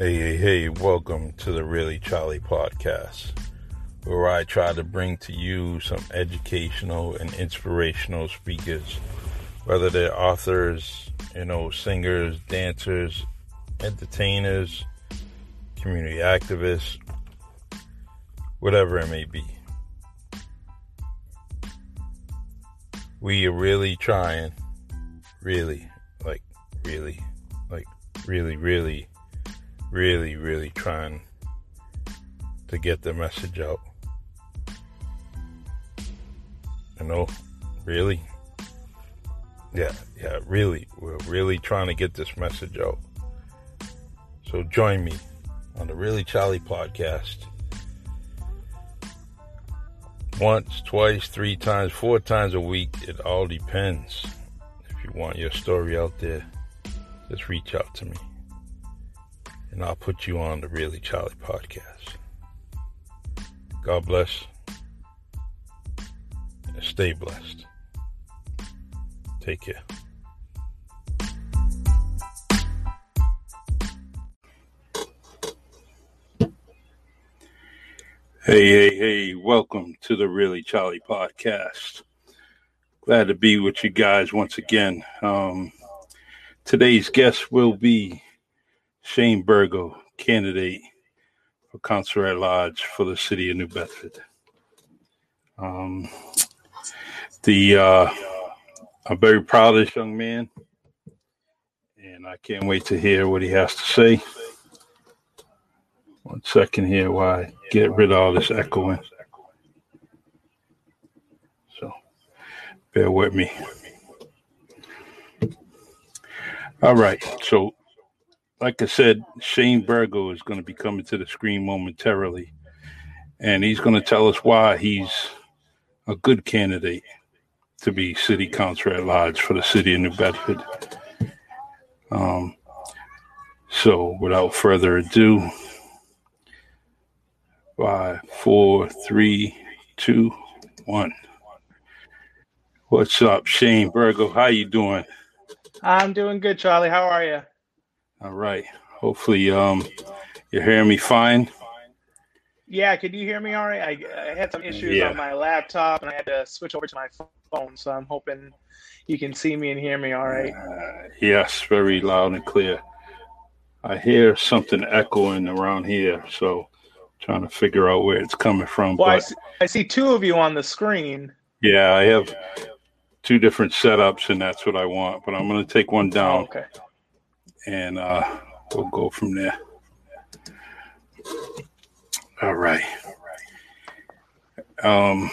Hey, hey, hey, welcome to the Really Charlie podcast, where I try to bring to you some educational and inspirational speakers, whether they're authors, you know, singers, dancers, entertainers, community activists, whatever it may be. We are really trying, really, like, really, like, really, really really, really trying to get the message out. You know, really? Yeah, yeah, really. We're really trying to get this message out. So join me on the Really Charlie podcast. Once, twice, three times, four times a week. It all depends. If you want your story out there, just reach out to me and I'll put you on the Really Charlie podcast. God bless and stay blessed. Take care. Hey, hey, hey, welcome to the Really Charlie podcast. Glad to be with you guys once again. Um, today's guest will be Shane Burgo, candidate for council at large for the city of New Bedford. Um, the uh, I'm very proud of this young man, and I can't wait to hear what he has to say. One second here while I get rid of all this echoing. So bear with me. All right, so like I said, Shane Burgo is going to be coming to the screen momentarily, and he's going to tell us why he's a good candidate to be city councilor at large for the city of New Bedford. Um, so, without further ado, five, four, three, two, one. What's up, Shane Burgo? How you doing? I'm doing good, Charlie. How are you? All right. Hopefully, um, you're hearing me fine. Yeah, can you hear me all right? I, I had some issues yeah. on my laptop and I had to switch over to my phone, so I'm hoping you can see me and hear me all right. Uh, yes, very loud and clear. I hear something echoing around here, so trying to figure out where it's coming from. Well, but, I, see, I see two of you on the screen. Yeah, I have two different setups, and that's what I want. But I'm going to take one down. Okay and uh, we'll go from there. All right. Um,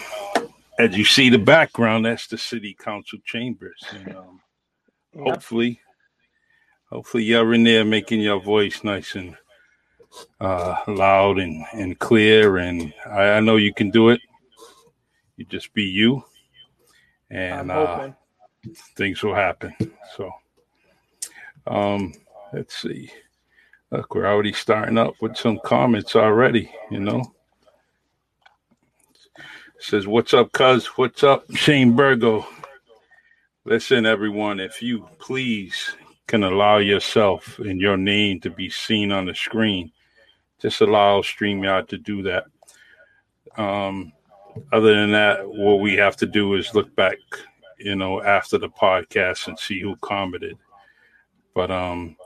as you see the background, that's the city council chambers, and um, hopefully, hopefully you're in there making your voice nice and uh, loud and, and clear. And I, I know you can do it. You just be you, and uh, things will happen. So. Um, let's see. Look, we're already starting up with some comments already, you know. says, What's up, cuz? What's up, Shane Burgo? Listen, everyone, if you please can allow yourself and your name to be seen on the screen, just allow StreamYard to do that. Um, other than that, what we have to do is look back, you know, after the podcast and see who commented. But um,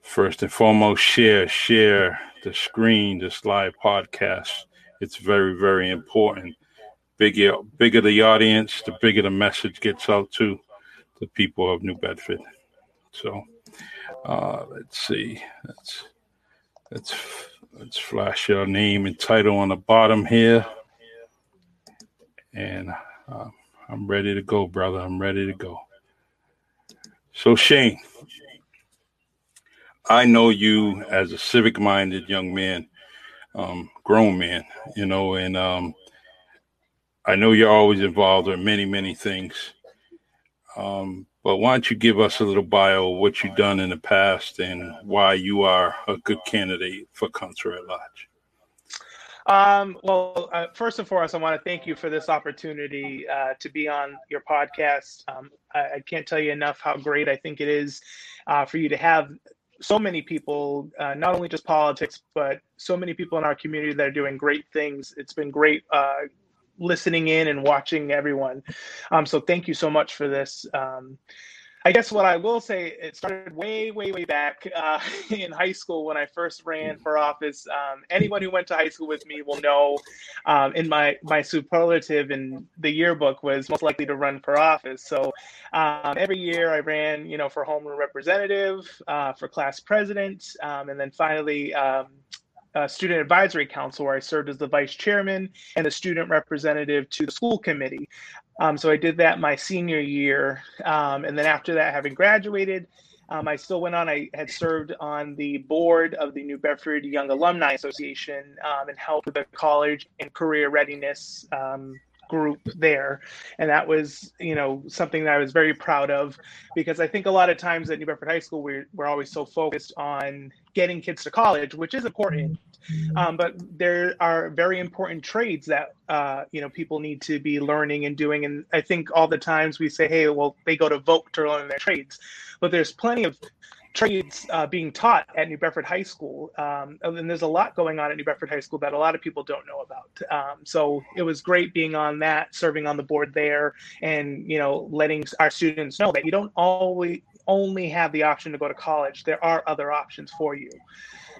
first and foremost, share, share the screen, this live podcast. It's very, very important. Bigger, bigger the audience, the bigger the message gets out to the people of New Bedford. So, uh, let's see. Let's let's let's flash your name and title on the bottom here, and uh, I'm ready to go, brother. I'm ready to go. So, Shane, I know you as a civic minded young man, um, grown man, you know, and um, I know you're always involved in many, many things. Um, but why don't you give us a little bio of what you've done in the past and why you are a good candidate for council at large? Um, well, uh, first and foremost, I want to thank you for this opportunity uh, to be on your podcast. Um, I, I, can't tell you enough how great I think it is uh, for you to have so many people, uh, not only just politics, but so many people in our community that are doing great things. It's been great uh, listening in and watching everyone. Um, so thank you so much for this. Um, I guess what I will say, it started way, way, way back uh, in high school when I first ran for office. Um, anyone who went to high school with me will know um, in my, my superlative in the yearbook was most likely to run for office. So um, every year I ran, you know, for homeroom representative, uh, for class president, um, and then finally um, uh, student advisory council where I served as the vice chairman and the student representative to the school committee. Um, so I did that my senior year. Um, and then after that, having graduated, um, I still went on. I had served on the board of the New Bedford Young Alumni Association um, and helped with the college and career readiness um, group there. And that was you know something that i was very proud of because i think a lot of times at new bedford high school we're, we're always so focused on getting kids to college which is important. Um, but there are very important trades that uh, you know people need to be learning and doing. And i think all the times we say hey well they go to voke to learn their trades but there's plenty of trades uh, being taught at New Bedford High School. Um, and there's a lot going on at New Bedford High School that a lot of people don't know about. Um, so it was great being on that, serving on the board there, and you know, letting our students know that you don't always only have the option to go to college. There are other options for you.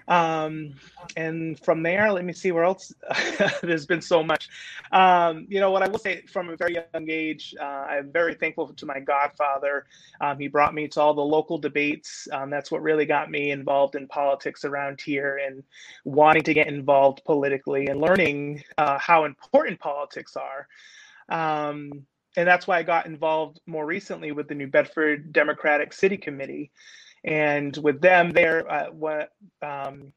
Um, and from there, let me see where else. There's been so much. Um, you know, what I will say from a very young age, uh, I'm very thankful to my godfather. Um, he brought me to all the local debates. Um, that's what really got me involved in politics around here and wanting to get involved politically and learning uh, how important politics are. Um, and that's why I got involved more recently with the New Bedford Democratic City Committee and with them there uh, what um,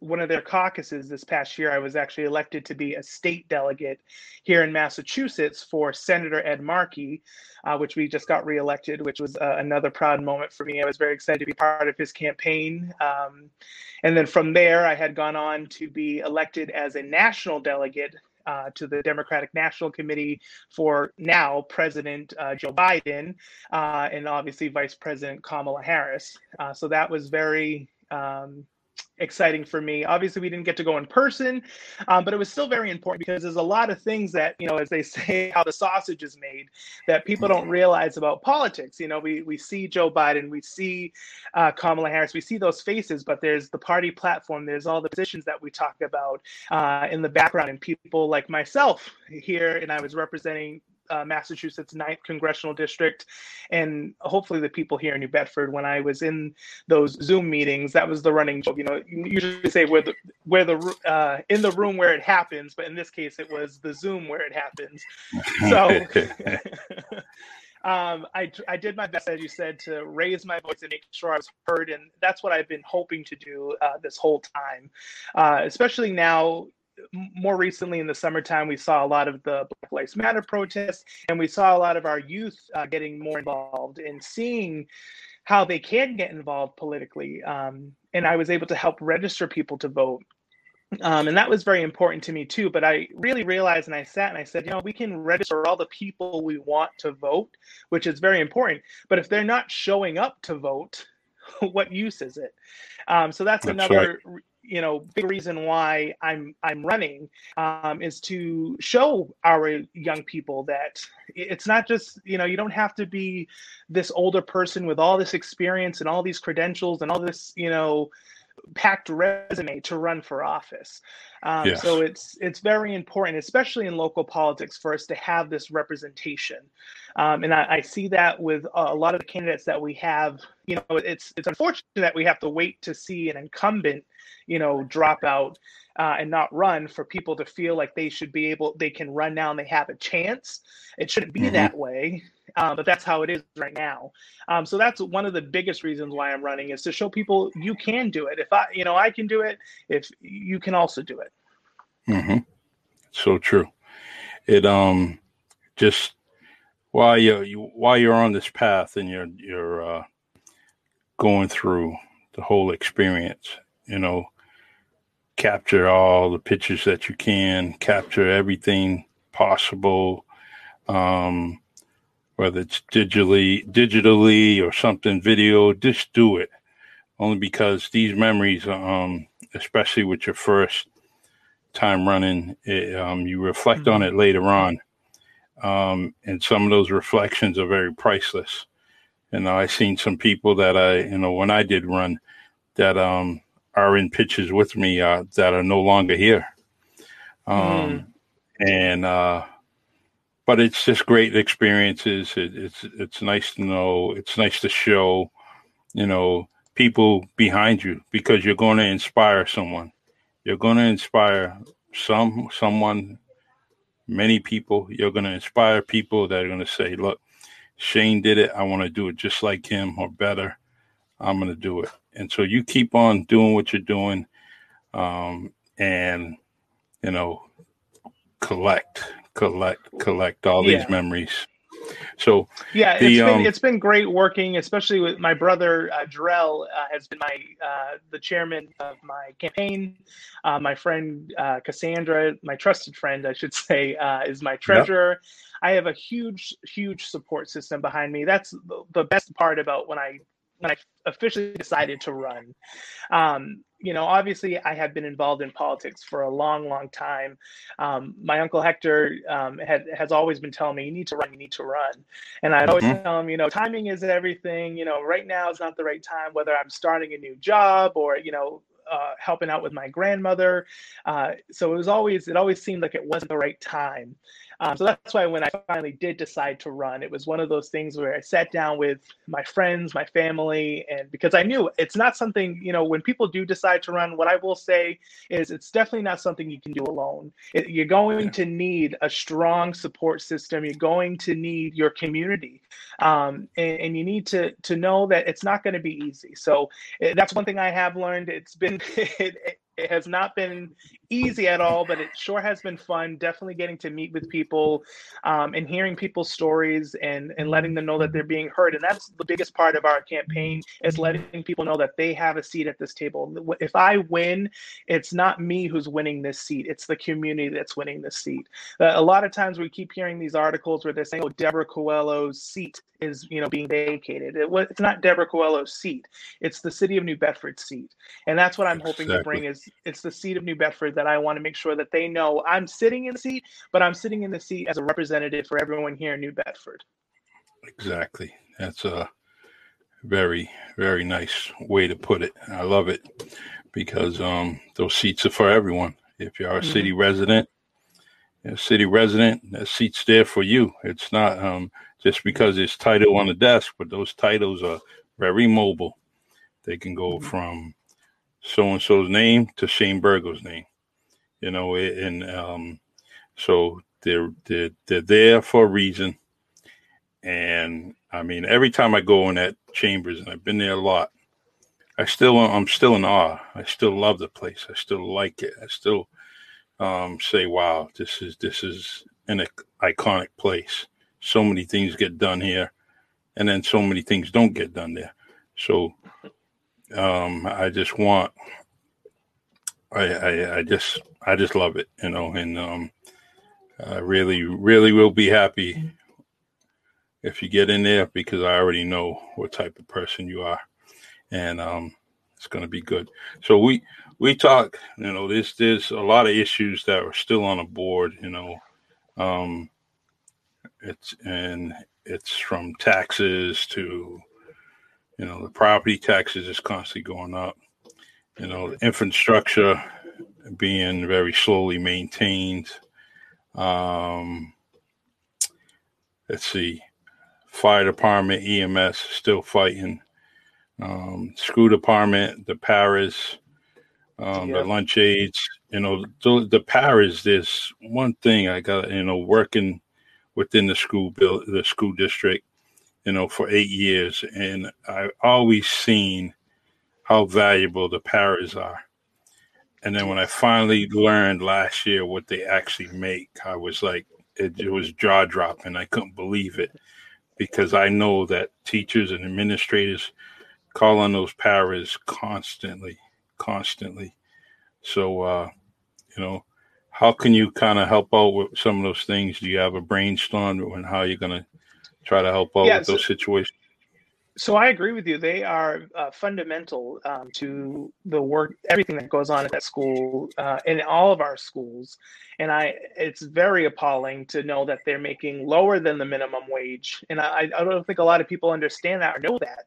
one of their caucuses this past year i was actually elected to be a state delegate here in massachusetts for senator ed markey uh, which we just got reelected which was uh, another proud moment for me. I was very excited to be part of his campaign um, and then from there i had gone on to be elected as a national delegate uh, to the Democratic National Committee for now President uh, Joe Biden uh, and obviously Vice President Kamala Harris. Uh, so that was very um, exciting for me. Obviously, we didn't get to go in person, um, but it was still very important because there's a lot of things that, you know, as they say, how the sausage is made that people don't realize about politics. You know, we, we see Joe Biden, we see uh, Kamala Harris, we see those faces, but there's the party platform, there's all the positions that we talk about uh, in the background, and people like myself here, and I was representing uh, Massachusetts 9th congressional district, and hopefully the people here in New Bedford. When I was in those Zoom meetings, that was the running joke. You know, you usually say where the where the uh, in the room where it happens, but in this case, it was the Zoom where it happens. So. um, I, I did my best, as you said, to raise my voice and make sure I was heard. And that's what I've been hoping to do uh, this whole time, uh, especially now more recently in the summertime, we saw a lot of the Black Lives Matter protests, and we saw a lot of our youth uh, getting more involved in seeing how they can get involved politically. Um, and I was able to help register people to vote. Um, and that was very important to me too. But I really realized, and I sat and I said, you know, we can register all the people we want to vote, which is very important. But if they're not showing up to vote, what use is it? Um, so that's, that's another right you know big reason why i'm i'm running um, is to show our young people that it's not just you know you don't have to be this older person with all this experience and all these credentials and all this you know packed resume to run for office. Um, yes. so it's it's very important especially in local politics for us to have this representation. Um, and I, I, see that with a lot of the candidates that we have. You know it's it's unfortunate that we have to wait to see an incumbent you know, drop out uh, and not run for people to feel like they should be able, they can run now and they have a chance. It shouldn't be mm-hmm. that way, uh, but that's how it is right now. Um, so that's one of the biggest reasons why I'm running is to show people you can do it. If I, you know, I can do it, if you can also do it. Mm-hmm. So true. It um just while you, you while you're on this path and you're you're uh, going through the whole experience, you know, capture all the pictures that you can, capture everything possible, um, whether it's digitally, digitally or something video. Just do it. only because these memories, um, especially with your first time running, it, um, you reflect mm-hmm. on it later on, um, and some of those reflections are very priceless. You know, I seen some people that I, you know, when I did run, that um, are in pitches with me uh, that are no longer here. Um, mm. And uh, but it's just great experiences. It, it's it's nice to know. It's nice to show, you know, people behind you because you're going to inspire someone. You're going to inspire some someone, many people. You're going to inspire people that are going to say, "Look, Shane did it. I want to do it just like him or better. I'm going to do it." And so you keep on doing what you're doing, um, and you know, collect collect collect all yeah. these memories. So yeah, the, it's been um, it's been great working, especially with my brother uh, Jarrell uh, has been my uh, the chairman of my campaign. Uh, my friend uh, Cassandra, my trusted friend, I should say, uh, is my treasurer. Yep. I have a huge, huge support system behind me. That's the best part about when I when I officially decided to run. Um, you know, obviously, I have been involved in politics for a long, long time. Um, my uncle Hector um, had has always been telling me, "You need to run. You need to run." And I'd always mm-hmm. tell him, you know, timing is everything. You know, right now is not the right time. Whether I'm starting a new job or you know uh, helping out with my grandmother. Uh, so it was always it always seemed like it wasn't the right time. Um, so that's why when I finally did decide to run, it was one of those things where I sat down with my friends, my family, and because I knew it's not something, you know, when people do decide to run, what I will say is it's definitely not something you can do alone. It, you're going yeah. to need a strong support system. You're going to need your community. Um, and, and, you need to to know that it's not going to be easy. So it, that's one thing I have learned. It's been it, it has not been easy at all, but it sure has been fun. Definitely getting to meet with people um, and hearing people's stories and, and letting them know that they're being heard. And that's the biggest part of our campaign is letting people know that they have a seat at this table. If I win, it's not me who's winning this seat. It's the community that's winning this seat. Uh, a lot of times we keep hearing these articles where they're saying, oh, Deborah Coelho's seat is, you know, being vacated. It, it's not Deborah Coelho's seat. It's the city of New Bedford's seat. And that's what I'm hoping exactly. to bring is it's the seat of New Bedford that I want to make sure that they know I'm sitting in the seat, but I'm sitting in the seat as a representative for everyone here in New Bedford. Exactly. That's a very, very nice way to put it. I love it because um, those seats are for everyone. If you're a mm-hmm. city resident, a city resident, that seat's there for you. It's not um, just because it's title on the desk, but those titles are very mobile. They can go mm-hmm. from so and so's name to Shane Burgo's name. You know, and um, so they're they're they're there for a reason. And I mean, every time I go in that chambers, and I've been there a lot, I still I'm still in awe. I still love the place. I still like it. I still um, say, "Wow, this is this is an iconic place." So many things get done here, and then so many things don't get done there. So um, I just want, I, I, I just, I just love it, you know, and um, I really, really will be happy if you get in there because I already know what type of person you are, and um, it's going to be good. So we we talk, you know, there's there's a lot of issues that are still on the board, you know, um, it's and it's from taxes to you know, the property taxes is constantly going up. You know, the infrastructure being very slowly maintained. Um, let's see, fire department, EMS still fighting. Um, school department, the paras, um, the lunch aides. You know, the, the paras. There's one thing I got. You know, working within the school bill, the school district you know, for eight years, and I've always seen how valuable the paras are. And then when I finally learned last year what they actually make, I was like, it, it was jaw dropping. I couldn't believe it because I know that teachers and administrators call on those paras constantly, constantly. So, uh, you know, how can you kind of help out with some of those things? Do you have a brainstorm on how you're going to try to help out yeah, with so, those situations? So I agree with you. They are uh, fundamental um, to the work, everything that goes on at that school, uh, in all of our schools. And I, it's very appalling to know that they're making lower than the minimum wage. And I, I don't think a lot of people understand that or know that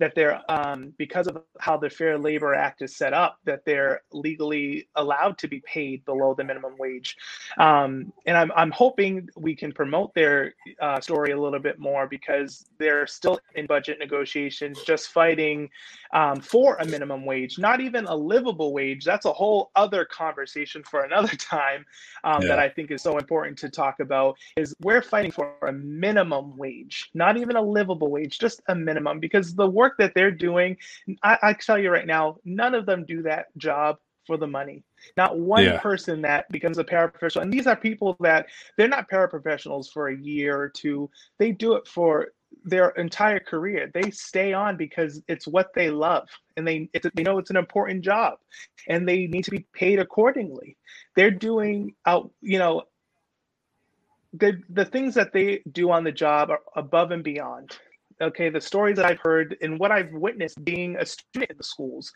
that they're um, because of how the Fair Labor Act is set up, that they're legally allowed to be paid below the minimum wage. Um, and I'm I'm hoping we can promote their uh, story a little bit more because they're still in budget negotiations, just fighting um, for a minimum wage, not even a livable wage. That's a whole other conversation for another time um, yeah. that I think is so important to talk about. Is we're fighting for a minimum wage, not even a livable wage, just a minimum, because the work work that they're doing, I, I tell you right now, none of them do that job for the money. Not one yeah. person that becomes a paraprofessional, and these are people that they're not paraprofessionals for a year or two. They do it for their entire career. They stay on because it's what they love, and they they know it's an important job, and they need to be paid accordingly. They're doing out, you know, the the things that they do on the job are above and beyond okay the stories that i've heard and what i've witnessed being a student in the schools.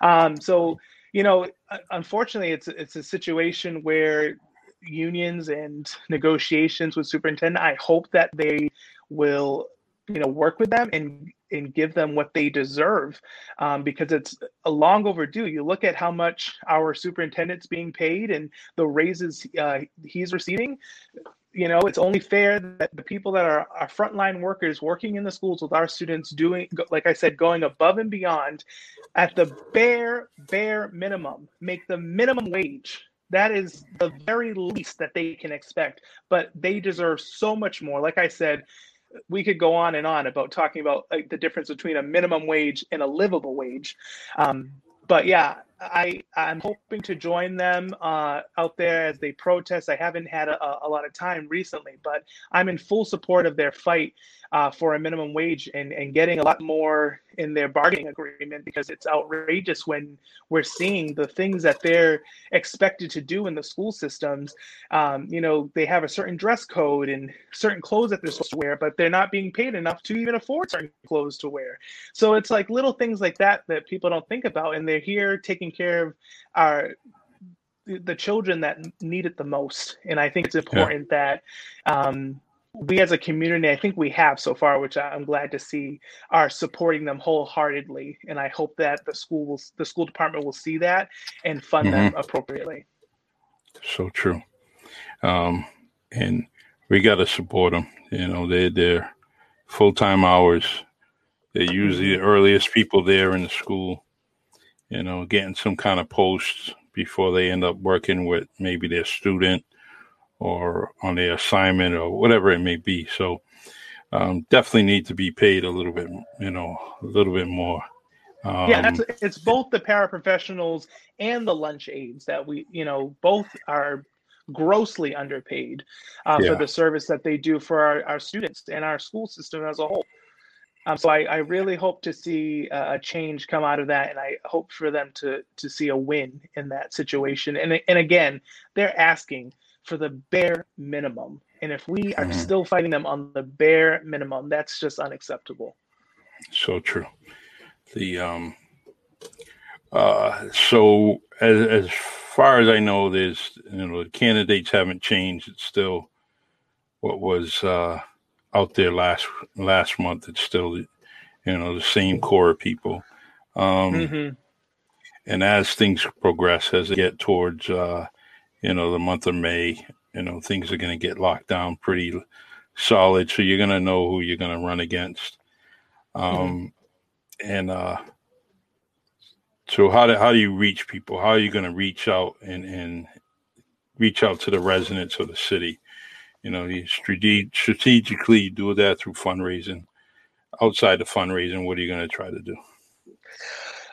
Um, so you know unfortunately it's it's a situation where unions and negotiations with superintendent i hope that they will you know work with them and and give them what they deserve um, because it's a long overdue. You look at how much our superintendent's being paid and the raises uh, he's receiving you know it's only fair that the people that are our frontline workers working in the schools with our students doing like i said going above and beyond at the bare bare minimum make the minimum wage. That is the very least that they can expect but they deserve so much more. Like i said we could go on and on about talking about like, the difference between a minimum wage and a livable wage. Um, but yeah I I'm hoping to join them uh, out there as they protest. I haven't had a, a, lot of time recently, but I'm in full support of their fight uh, for a minimum wage and, and getting a lot more in their bargaining agreement because it's outrageous when we're seeing the things that they're expected to do in the school systems. Um, you know, they have a certain dress code and certain clothes that they're supposed to wear, but they're not being paid enough to even afford certain clothes to wear. So it's like little things like that that people don't think about, and they're here taking care of our the children that need it the most. And I think it's important yeah. that um, we as a community, I think we have so far, which I'm glad to see, are supporting them wholeheartedly. And I hope that the school will, the school department will see that and fund mm-hmm. them appropriately. So true. Um, and we got to support them. You know, they, they're full time hours. They're usually the earliest people there in the school, you know, getting some kind of posts before they end up working with maybe their student or on their assignment or whatever it may be. So um, definitely need to be paid a little bit, you know, a little bit more. Um, yeah, it's both the paraprofessionals and the lunch aides that we, you know, both are grossly underpaid uh, yeah. for the service that they do for our, our students and our school system as a whole. Um, so I, I, really hope to see a change come out of that, and I hope for them to to see a win in that situation. And and again, they're asking for the bare minimum. And if we are mm-hmm. still fighting them on the bare minimum, that's just unacceptable. So true. The um uh so as as far as I know, there's you know the candidates haven't changed. It's still what was uh out there last last month. It's still you know the same core of people. Um mm-hmm. and as things progress, as they get towards uh you know, the month of May, you know, things are going to get locked down pretty solid. So you're going to know who you're going to run against. Um, mm-hmm. And uh, so how do, how do you reach people? How are you going to reach out and, and reach out to the residents of the city? You know, you strate- strategically do that through fundraising. Outside of fundraising, what are you going to try to do?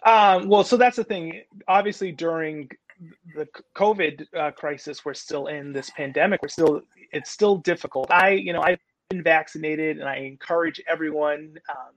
Um, well, so that's the thing. Obviously, during the COVID uh, crisis we're still in, this pandemic, we're still it's still difficult. I you know I've been vaccinated, and I encourage everyone um,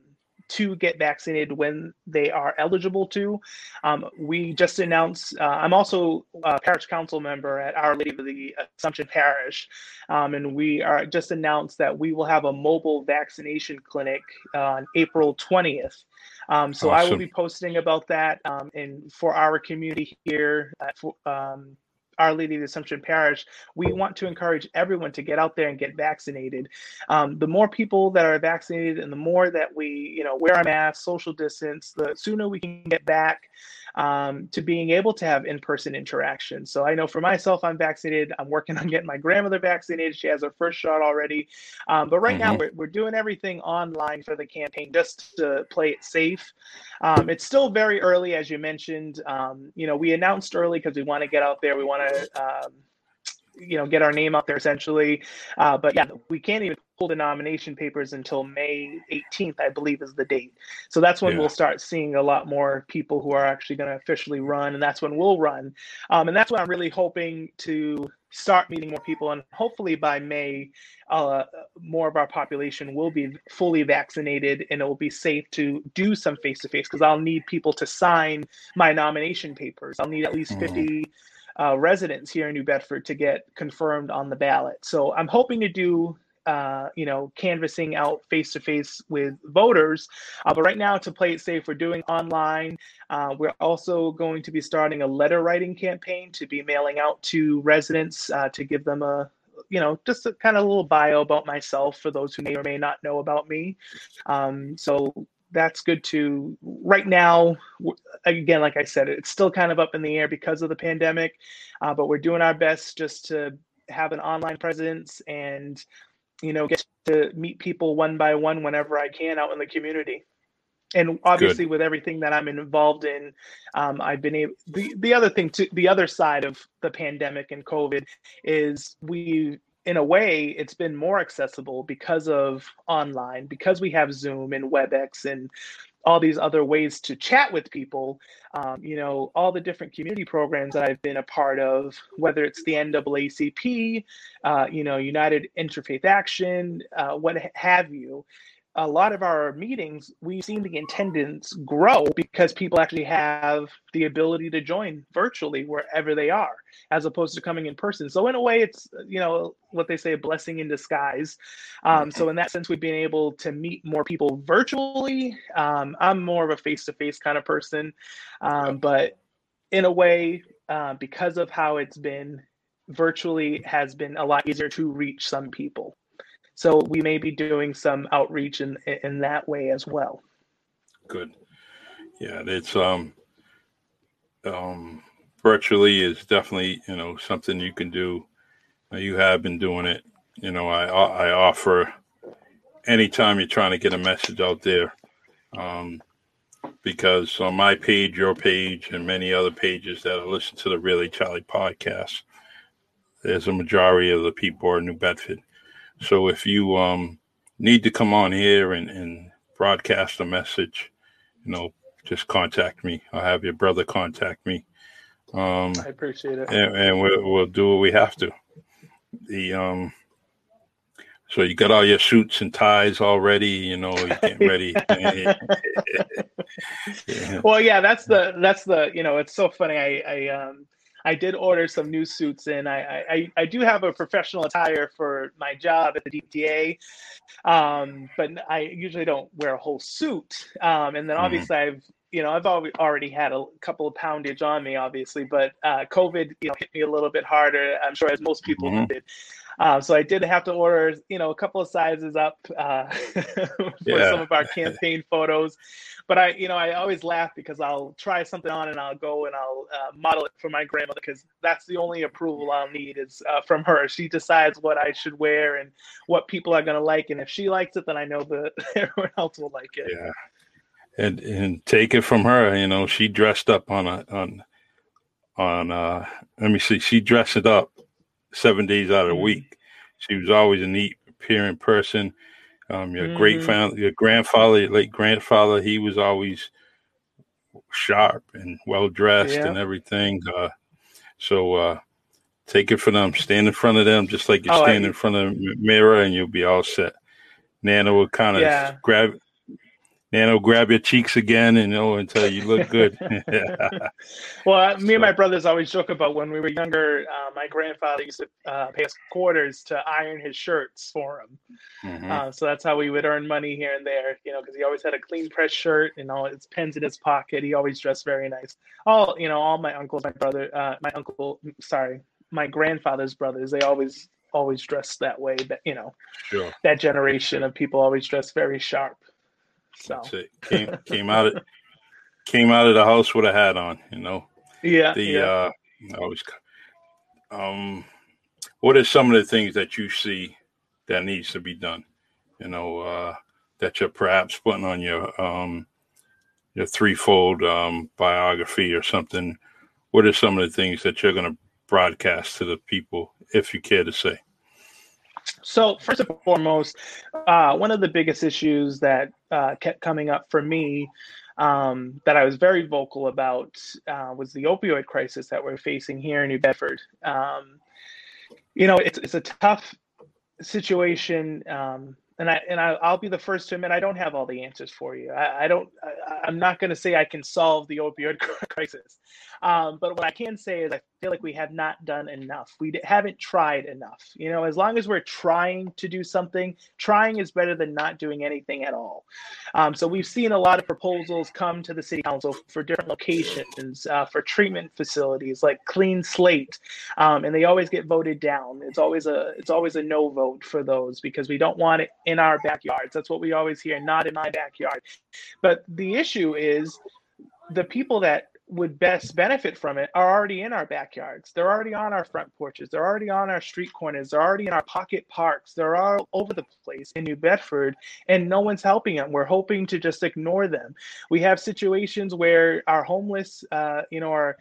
to get vaccinated when they are eligible to. Um, we just announced, uh, I'm also a parish council member at Our Lady of the Assumption Parish, um, and we are just announced that we will have a mobile vaccination clinic on April 20th. Um, so awesome. I will be posting about that um, and for our community here at, um, our Lady of the Assumption Parish, we want to encourage everyone to get out there and get vaccinated. Um, the more people that are vaccinated and the more that we, you know, wear a mask, social distance, the sooner we can get back um, to being able to have in-person interaction. So I know for myself, I'm vaccinated. I'm working on getting my grandmother vaccinated. She has her first shot already. Um, but right mm-hmm. now, we're, we're doing everything online for the campaign just to play it safe. Um, it's still very early, as you mentioned. Um, you know, we announced early because we want to get out there. We want to um, you know get our name out there essentially uh, but yeah we can't even pull the nomination papers until May 18th, I believe is the date. So that's when yeah. we'll start seeing a lot more people who are actually going to officially run, and that's when we'll run. Um, and that's what I'm really hoping to start meeting more people, and hopefully by May, uh, more of our population will be fully vaccinated, and it will be safe to do some face to face because I'll need people to sign my nomination papers. I'll need at least mm. 50. Uh, residents here in New Bedford to get confirmed on the ballot. So I'm hoping to do uh, you know, canvassing out face to face with voters. Uh, but right now, to play it safe, we're doing online. Uh, we're also going to be starting a letter writing campaign to be mailing out to residents uh, to give them a, you know, just a kind of little bio about myself for those who may or may not know about me. Um, so that's good to right now again like i said it's still kind of up in the air because of the pandemic uh, but we're doing our best just to have an online presence and you know, get to meet people one by one whenever I can out in the community. And obviously, Good. with everything that I'm involved in, um, I've been able. The, the other thing, to the other side of the pandemic and COVID, is we, in a way, it's been more accessible because of online, because we have Zoom and WebEx and all these other ways to chat with people. Um, you know, all the different community programs that I've been a part of, whether it's the NAACP, uh, you know, United Interfaith Action, uh, what have you a lot of our meetings, we've seen the attendance grow because people actually have the ability to join virtually wherever they are, as opposed to coming in person. So in a way, it's you know what they say, a blessing in disguise. Um, so in that sense, we've been able to meet more people virtually. Um, I'm more of a face-to-face kind of person, um, but in a way, uh, because of how it's been, virtually has been a lot easier to reach some people. So we may be doing some outreach in in that way as well. Good. Yeah, it's um um virtually is definitely you know something you can do. You have been doing it. You know, I I offer anytime you're trying to get a message out there. Um, because on my page, your page, and many other pages that listen to the Really Charlie podcast, there's a majority of the people are New Bedford. So if you um, need to come on here and, and broadcast a message, you know, just contact me. I'll have your brother contact me. Um, I appreciate it, and, and we'll, we'll do what we have to. The um, so you got all your suits and ties already. You know, you're getting ready. yeah. Well, yeah, that's the that's the you know, it's so funny. I I um I did order some new suits, and I, I, I do have a professional attire for my job at the DTA, um, but I usually don't wear a whole suit. Um, and then mm-hmm. obviously mm-hmm. I've you know I've already had a couple of poundage on me, obviously, but uh, COVID you know hit me a little bit harder. I'm sure as most people mm-hmm. did. Uh, so I did have to order, you know, a couple of sizes up uh, for yeah. some of our campaign photos. But I, you know, I always laugh because I'll try something on and I'll go and I'll uh, model it for my grandmother because that's the only approval I'll need is uh, from her. She decides what I should wear and what people are going to like, and if she likes it, then I know that everyone else will like it. Yeah, and and take it from her. You know, she dressed up on a on on. uh Let me see, she dressed it up seven days out of the mm-hmm. week. She was always a neat appearing person. Um, your mm-hmm. great family, your grandfather, your late grandfather, he was always sharp and well dressed yeah. and everything. Uh, so uh, take it from them. Stand in front of them, just like you oh, stand I, in front of the mirror, and you'll be all set. Nana will kind of yeah. grab. And it'll grab your cheeks again and know until you look good. well, me and my brothers always joke about when we were younger. Uh, my grandfather used to uh, pay us quarters to iron his shirts for him. Mm-hmm. Uh, so that's how we would earn money here and there, you know, because he always had a clean press shirt and all his pens in his pocket. He always dressed very nice. All you know, all my uncles, my brother, uh, my uncle, sorry, my grandfather's brothers, they always always dressed that way. That you know, sure. that generation of people always dressed very sharp. So came came out of came out of the house with a hat on, you know. Yeah. The yeah. uh always um what are some of the things that you see that needs to be done? You know, uh that you're perhaps putting on your um your threefold um biography or something. What are some of the things that you're gonna broadcast to the people if you care to say? So first and foremost, uh, one of the biggest issues that uh, kept coming up for me um, that I was very vocal about uh, was the opioid crisis that we're facing here in New Bedford. Um, you know, it's it's a tough situation. Um, and I and I, will be the first to admit I don't have all the answers for you. I, I don't. I, am not going to say I can solve the opioid crisis, um, but what I can say is I feel like we have not done enough. We haven't tried enough. You know, as long as we're trying to do something, trying is better than not doing anything at all. Um, so we've seen a lot of proposals come to the city council for different locations uh, for treatment facilities like clean slate, um, and they always get voted down. It's always a it's always a no vote for those because we don't want it in our backyards. That's what we always hear. Not in my backyard. But the issue is the people that would best benefit from it are already in our backyards. They're already on our front porches. They're already on our street corners. They're already in our pocket parks. They're all over the place in New Bedford, and no one's helping them. We're hoping to just ignore them. We have situations where our homeless, uh, you know, are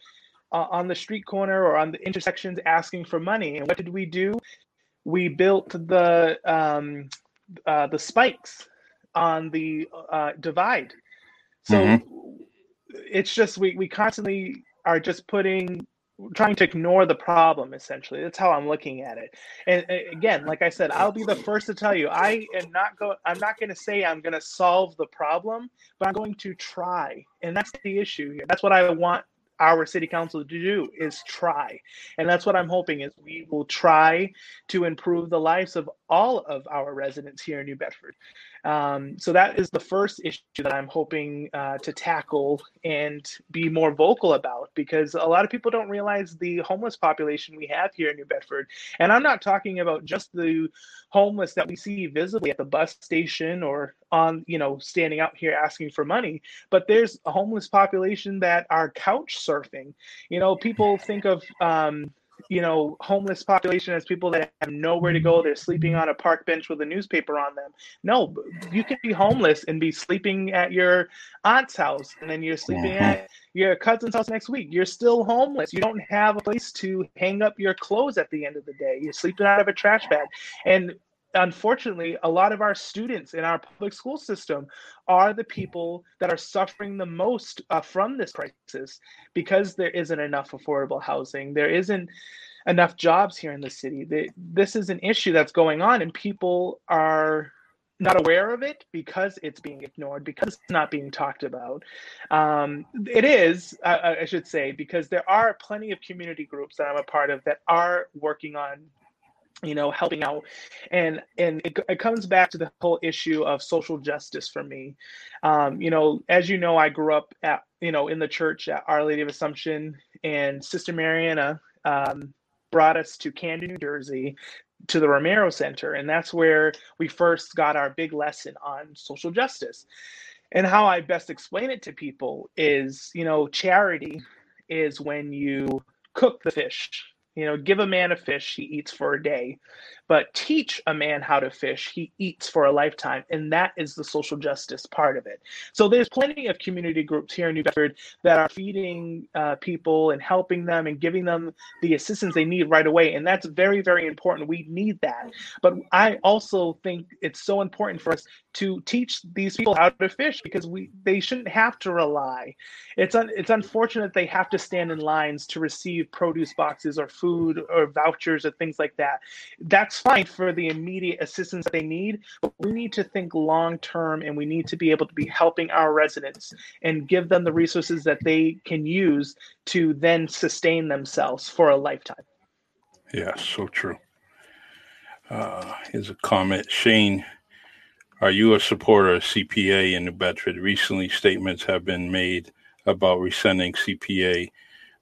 uh, on the street corner or on the intersections asking for money. And what did we do? We built the um, uh, the spikes on the uh, divide. So. Mm-hmm it's just we we constantly are just putting trying to ignore the problem essentially that's how i'm looking at it and again like i said i'll be the first to tell you i am not going i'm not going to say i'm going to solve the problem but i'm going to try and that's the issue here that's what i want our city council to do is try. And that's what i'm hoping is we will try to improve the lives of all of our residents here in new bedford um, so that is the first issue that I'm hoping uh, to tackle and be more vocal about because a lot of people don't realize the homeless population we have here in New Bedford. And I'm not talking about just the homeless that we see visibly at the bus station or on, you know, standing out here asking for money, but there's a homeless population that are couch surfing. You know, people think of, um, you know, homeless population as people that have nowhere to go. They're sleeping on a park bench with a newspaper on them. No, you can be homeless and be sleeping at your aunt's house, and then you're sleeping mm-hmm. at your cousin's house next week. You're still homeless. You don't have a place to hang up your clothes at the end of the day. You're sleeping out of a trash bag. And unfortunately, a lot of our students in our public school system are the people that are suffering the most uh, from this crisis because there isn't enough affordable housing. There isn't enough jobs here in the city. this is an issue that's going on, and people are not aware of it because it's being ignored, because it's not being talked about. Um, it is, I, I should say, because there are plenty of community groups that I'm a part of that are working on you know helping out. And and it, it, comes back to the whole issue of social justice for me. Um, you know as you know i grew up at you know in the church at our lady of assumption and sister mariana um, brought us to camden new jersey to the romero center. And that's where we first got our big lesson on social justice. And how i best explain it to people is you know charity is when you cook the fish you know, give a man a fish, he eats for a day. But teach a man how to fish, he eats for a lifetime. And that is the social justice part of it. So there's plenty of community groups here in New Bedford that are feeding uh, people and helping them and giving them the assistance they need right away. And that's very, very important. We need that. But I also think it's so important for us to teach these people how to fish because we they shouldn't have to rely. It's un, it's unfortunate they have to stand in lines to receive produce boxes or food or vouchers or things like that. That's fine for the immediate assistance that they need, but we need to think long term and we need to be able to be helping our residents and give them the resources that they can use to then sustain themselves for a lifetime. Yeah, so true. Uh, here's a comment. Shane, are you a supporter of CPA in New Bedford? Recently, statements have been made about rescinding CPA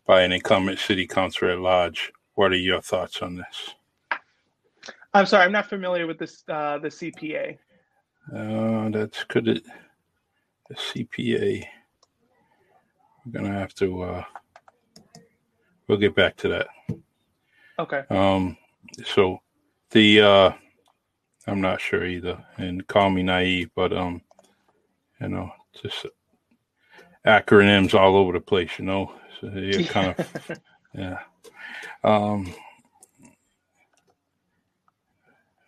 by an incumbent city councilor at large. What are your thoughts on this? I'm sorry, I'm not familiar with this. Uh, the CPA. Uh, that's could it. The CPA. We're gonna have to. Uh, we'll get back to that. Okay. Um. So, the uh, I'm not sure either, and call me naive, but um, you know, just acronyms all over the place, you know. So you kind of, yeah. Um,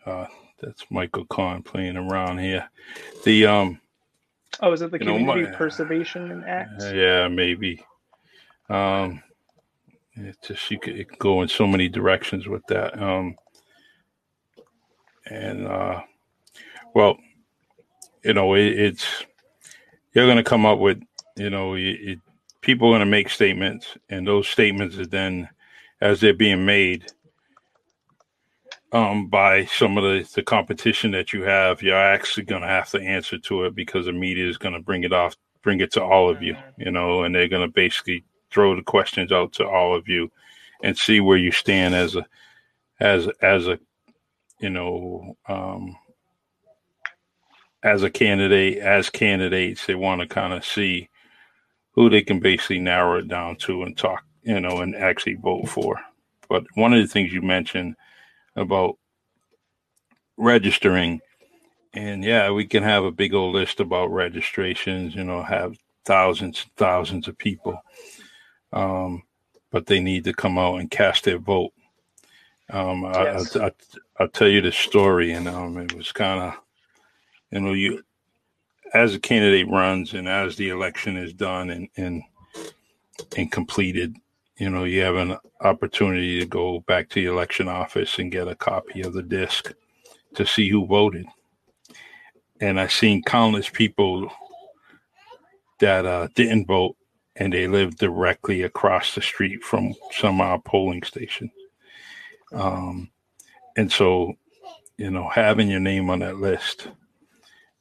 uh, that's Michael Kahn playing around here. The um. Oh, is it the Community know, my, Preservation Act? Yeah, maybe. Um, it just you could go in so many directions with that. Um, and uh, well, you know, it, it's you're going to come up with you know, it, it, people are going to make statements, and those statements are then, as they're being made, um, by some of the, the competition that you have, you're actually going to have to answer to it because the media is going to bring it off, bring it to all of you, mm-hmm. you know, and they're going to basically throw the questions out to all of you and see where you stand as a, as, as a, you know, um, as a candidate, as candidates, they want to kind of see who they can basically narrow it down to and talk, you know, and actually vote for. But one of the things you mentioned about registering, and yeah, we can have a big old list about registrations, you know, have thousands, and thousands of people. Um, but they need to come out and cast their vote. Um, yes. I, will tell you the story, and um, it was kind of, you know, you as a candidate runs and as the election is done and and and completed, you know, you have an opportunity to go back to the election office and get a copy of the disc to see who voted. And I've seen countless people that uh, didn't vote and they live directly across the street from some of our polling stations. Um, and so, you know, having your name on that list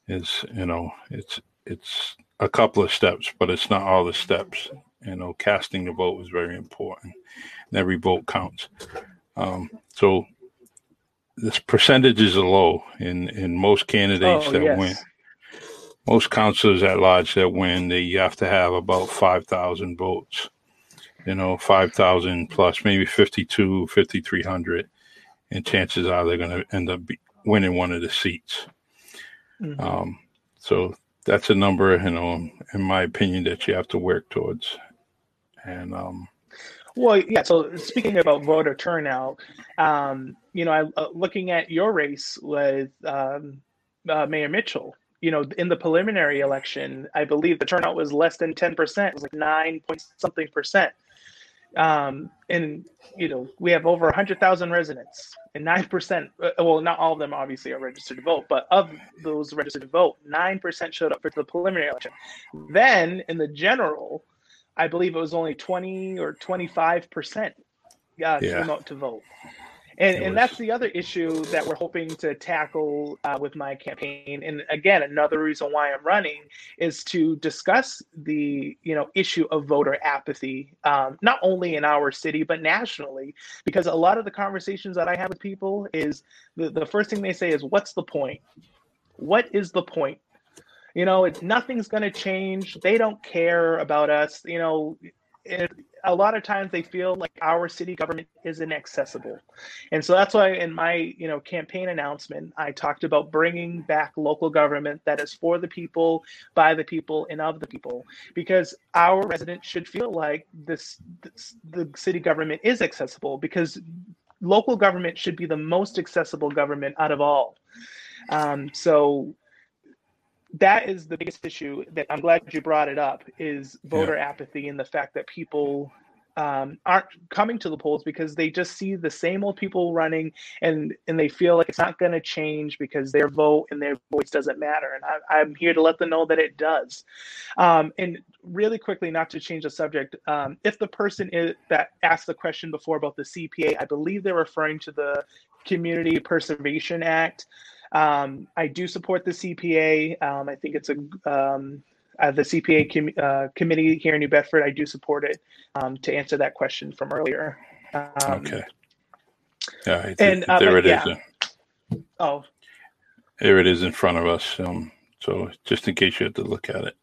is you know it's it's a couple of steps, but it's not all the steps. You know, casting the vote is very important, and every vote counts. Um, so this percentages are low in in most candidates oh, that yes. win. Most councilors at large that win, they have to have about five thousand votes. You know, five thousand plus, maybe 52, 5300 and chances are they're going to end up winning one of the seats. Mm-hmm. Um, so that's a number, you know, in my opinion, that you have to work towards. And um, well, yeah. So speaking about voter turnout, um, you know, I, uh, looking at your race with um, uh, Mayor Mitchell, you know, in the preliminary election, I believe the turnout was less than ten percent. It was like nine point something percent. Um, and you know, we have over hundred thousand residents and nine percent. Uh, well, not all of them obviously are registered to vote, but of those registered to vote, nine percent showed up for the preliminary election. Then in the general, I believe it was only twenty or twenty five percent uh, came out to vote. And, and that's the other issue that we're hoping to tackle uh, with my campaign. And again, another reason why I'm running is to discuss the you know issue of voter apathy, um, not only in our city but nationally. Because a lot of the conversations that I have with people is the, the first thing they say is, "What's the point? What is the point?" You know, it's nothing's going to change. They don't care about us. You know, it, a lot of times they feel like our city government is inaccessible. And so that's why in my you know campaign announcement i talked about bringing back local government that is for the people by the people and of the people. Because our residents should feel like this, this the city government is accessible because local government should be the most accessible government out of all. Um, so that is the biggest issue that I'm glad you brought it up is voter yeah. apathy and the fact that people um, aren't coming to the polls because they just see the same old people running and and they feel like it's not going to change because their vote and their voice doesn't matter. And I, am here to let them know that it does. Um, and really quickly not to change the subject um, if the person is, that asked the question before about the cpa i believe they're referring to the community preservation act um, i do support the cpa um, i think it's a um, uh, the CPA com- uh, committee here in New Bedford, I do support it um, to answer that question from earlier. Um, okay. Yeah, and uh, there it yeah. is. Oh, there it is in front of us. Um, so just in case you have to look at it.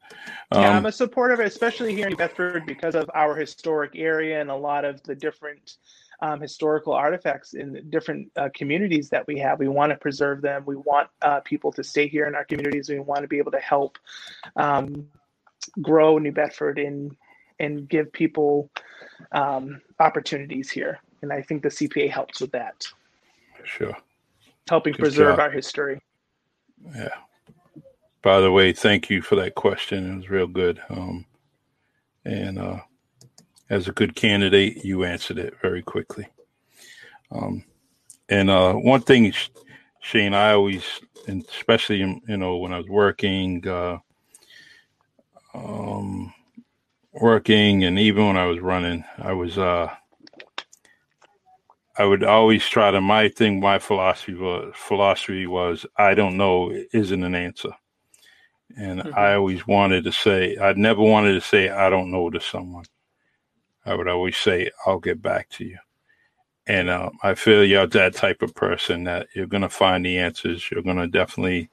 Um, yeah, I'm a supporter especially here in New Bedford because of our historic area and a lot of the different um, historical artifacts in different uh, communities that we have. We want to preserve them. We want uh, people to stay here in our communities. We want to be able to help um, grow New Bedford and and give people um, opportunities here. And I think the CPA helps with that. Sure. Helping Good preserve job. our history. Yeah. By the way, thank you for that question. It was real good. Um, and uh, as a good candidate, you answered it very quickly. Um, and uh, one thing, Shane, I always, and especially you know when I was working, uh, um, working, and even when I was running, I was, uh, I would always try to. My thing, my philosophy was philosophy was I don't know isn't an answer, and mm-hmm. I always wanted to say I never wanted to say I don't know to someone. I would always say, I'll get back to you. And uh, I feel you're that type of person that you're going to find the answers. You're going to definitely,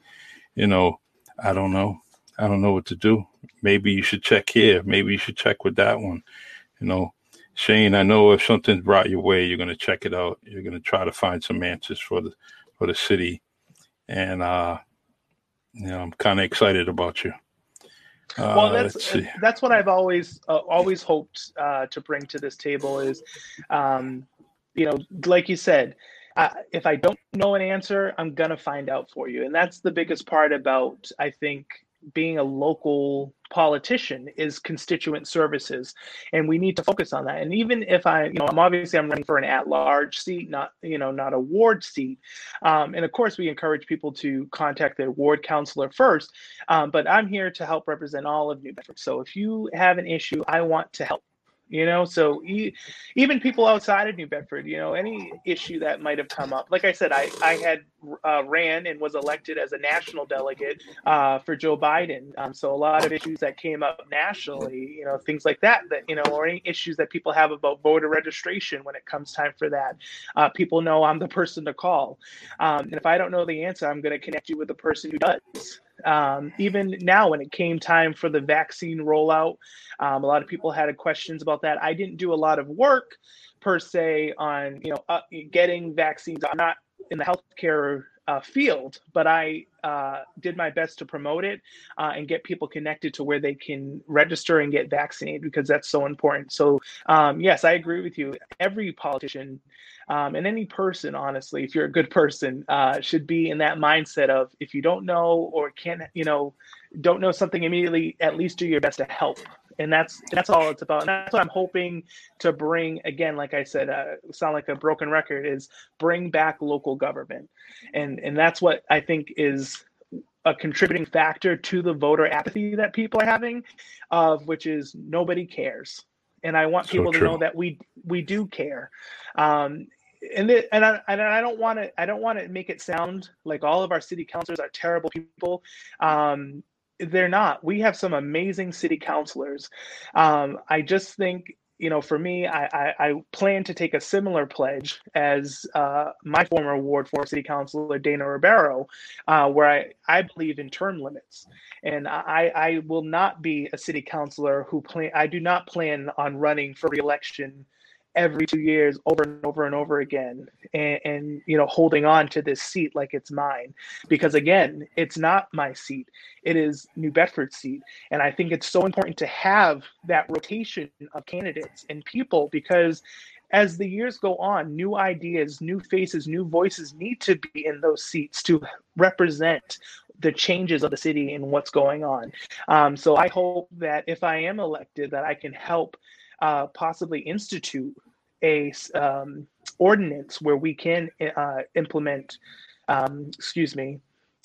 you know, I don't know. I don't know what to do. Maybe you should check here. Maybe you should check with that one. You know, Shane, I know if something's brought your way, you're going to check it out. You're going to try to find some answers for the for the city, and uh, you know, I'm kind of excited about you. Uh, well, that's that's what I've always uh, always hoped uh, to bring to this table is, um, you know, like you said, if I don't know an answer, I'm gonna find out for you, and that's the biggest part about I think being a local politician is constituent services and we need to focus on that. And even if i you know i'm obviously i'm running for an at-large seat not you know not a ward seat. Um, and of course we encourage people to contact their ward counselor first um, but i'm here to help represent all of new bedford. So if you have an issue i want to help you know? So e- even people outside of new bedford you know any issue that might have come up like i said i i had uh, ran and was elected as a national delegate uh, for joe biden. Um, so a lot of issues that came up nationally you know things like that that you know or any issues that people have about voter registration when it comes time for that. Uh, people know i'm the person to call. Um, and if i don't know the answer i'm going to connect you with the person who does um, even now when it came time for the vaccine rollout um, a lot of people had questions about that i didn't do a lot of work per se on you know uh, getting vaccines i'm not in the healthcare uh, field, but I uh, did my best to promote it uh, and get people connected to where they can register and get vaccinated because that's so important. So, um, yes, I agree with you. Every politician um, and any person, honestly, if you're a good person, uh, should be in that mindset of if you don't know or can't, you know, don't know something immediately, at least do your best to help and that's that's all it's about. And that's what I'm hoping to bring. Again, like I said, uh, sound like a broken record is bring back local government, and and that's what I think is a contributing factor to the voter apathy that people are having, of which is nobody cares, and I want people to know that we we do care. Um, and it, and I and I don't want to I don't want to make it sound like all of our city councilors are terrible people. Um, they're not. We have some amazing city councilors. Um, I just think, you know, for me, I, I, I plan to take a similar pledge as uh, my former Ward 4 city councilor, Dana Rebeiro, uh, where I, I believe in term limits. And I, I will not be a city councilor who plan, I do not plan on running for reelection every two years over and over and over again and, and, you know holding on to this seat like it's mine. Because again it's not my seat. It is new bedford's seat. And i think it's so important to have that rotation of candidates and people because as the years go on new ideas new faces new voices need to be in those seats to represent the changes of the city and what's going on. Um, so i hope that if i am elected that i can help uh, possibly institute a um, ordinance where we can uh, implement. Um, excuse me.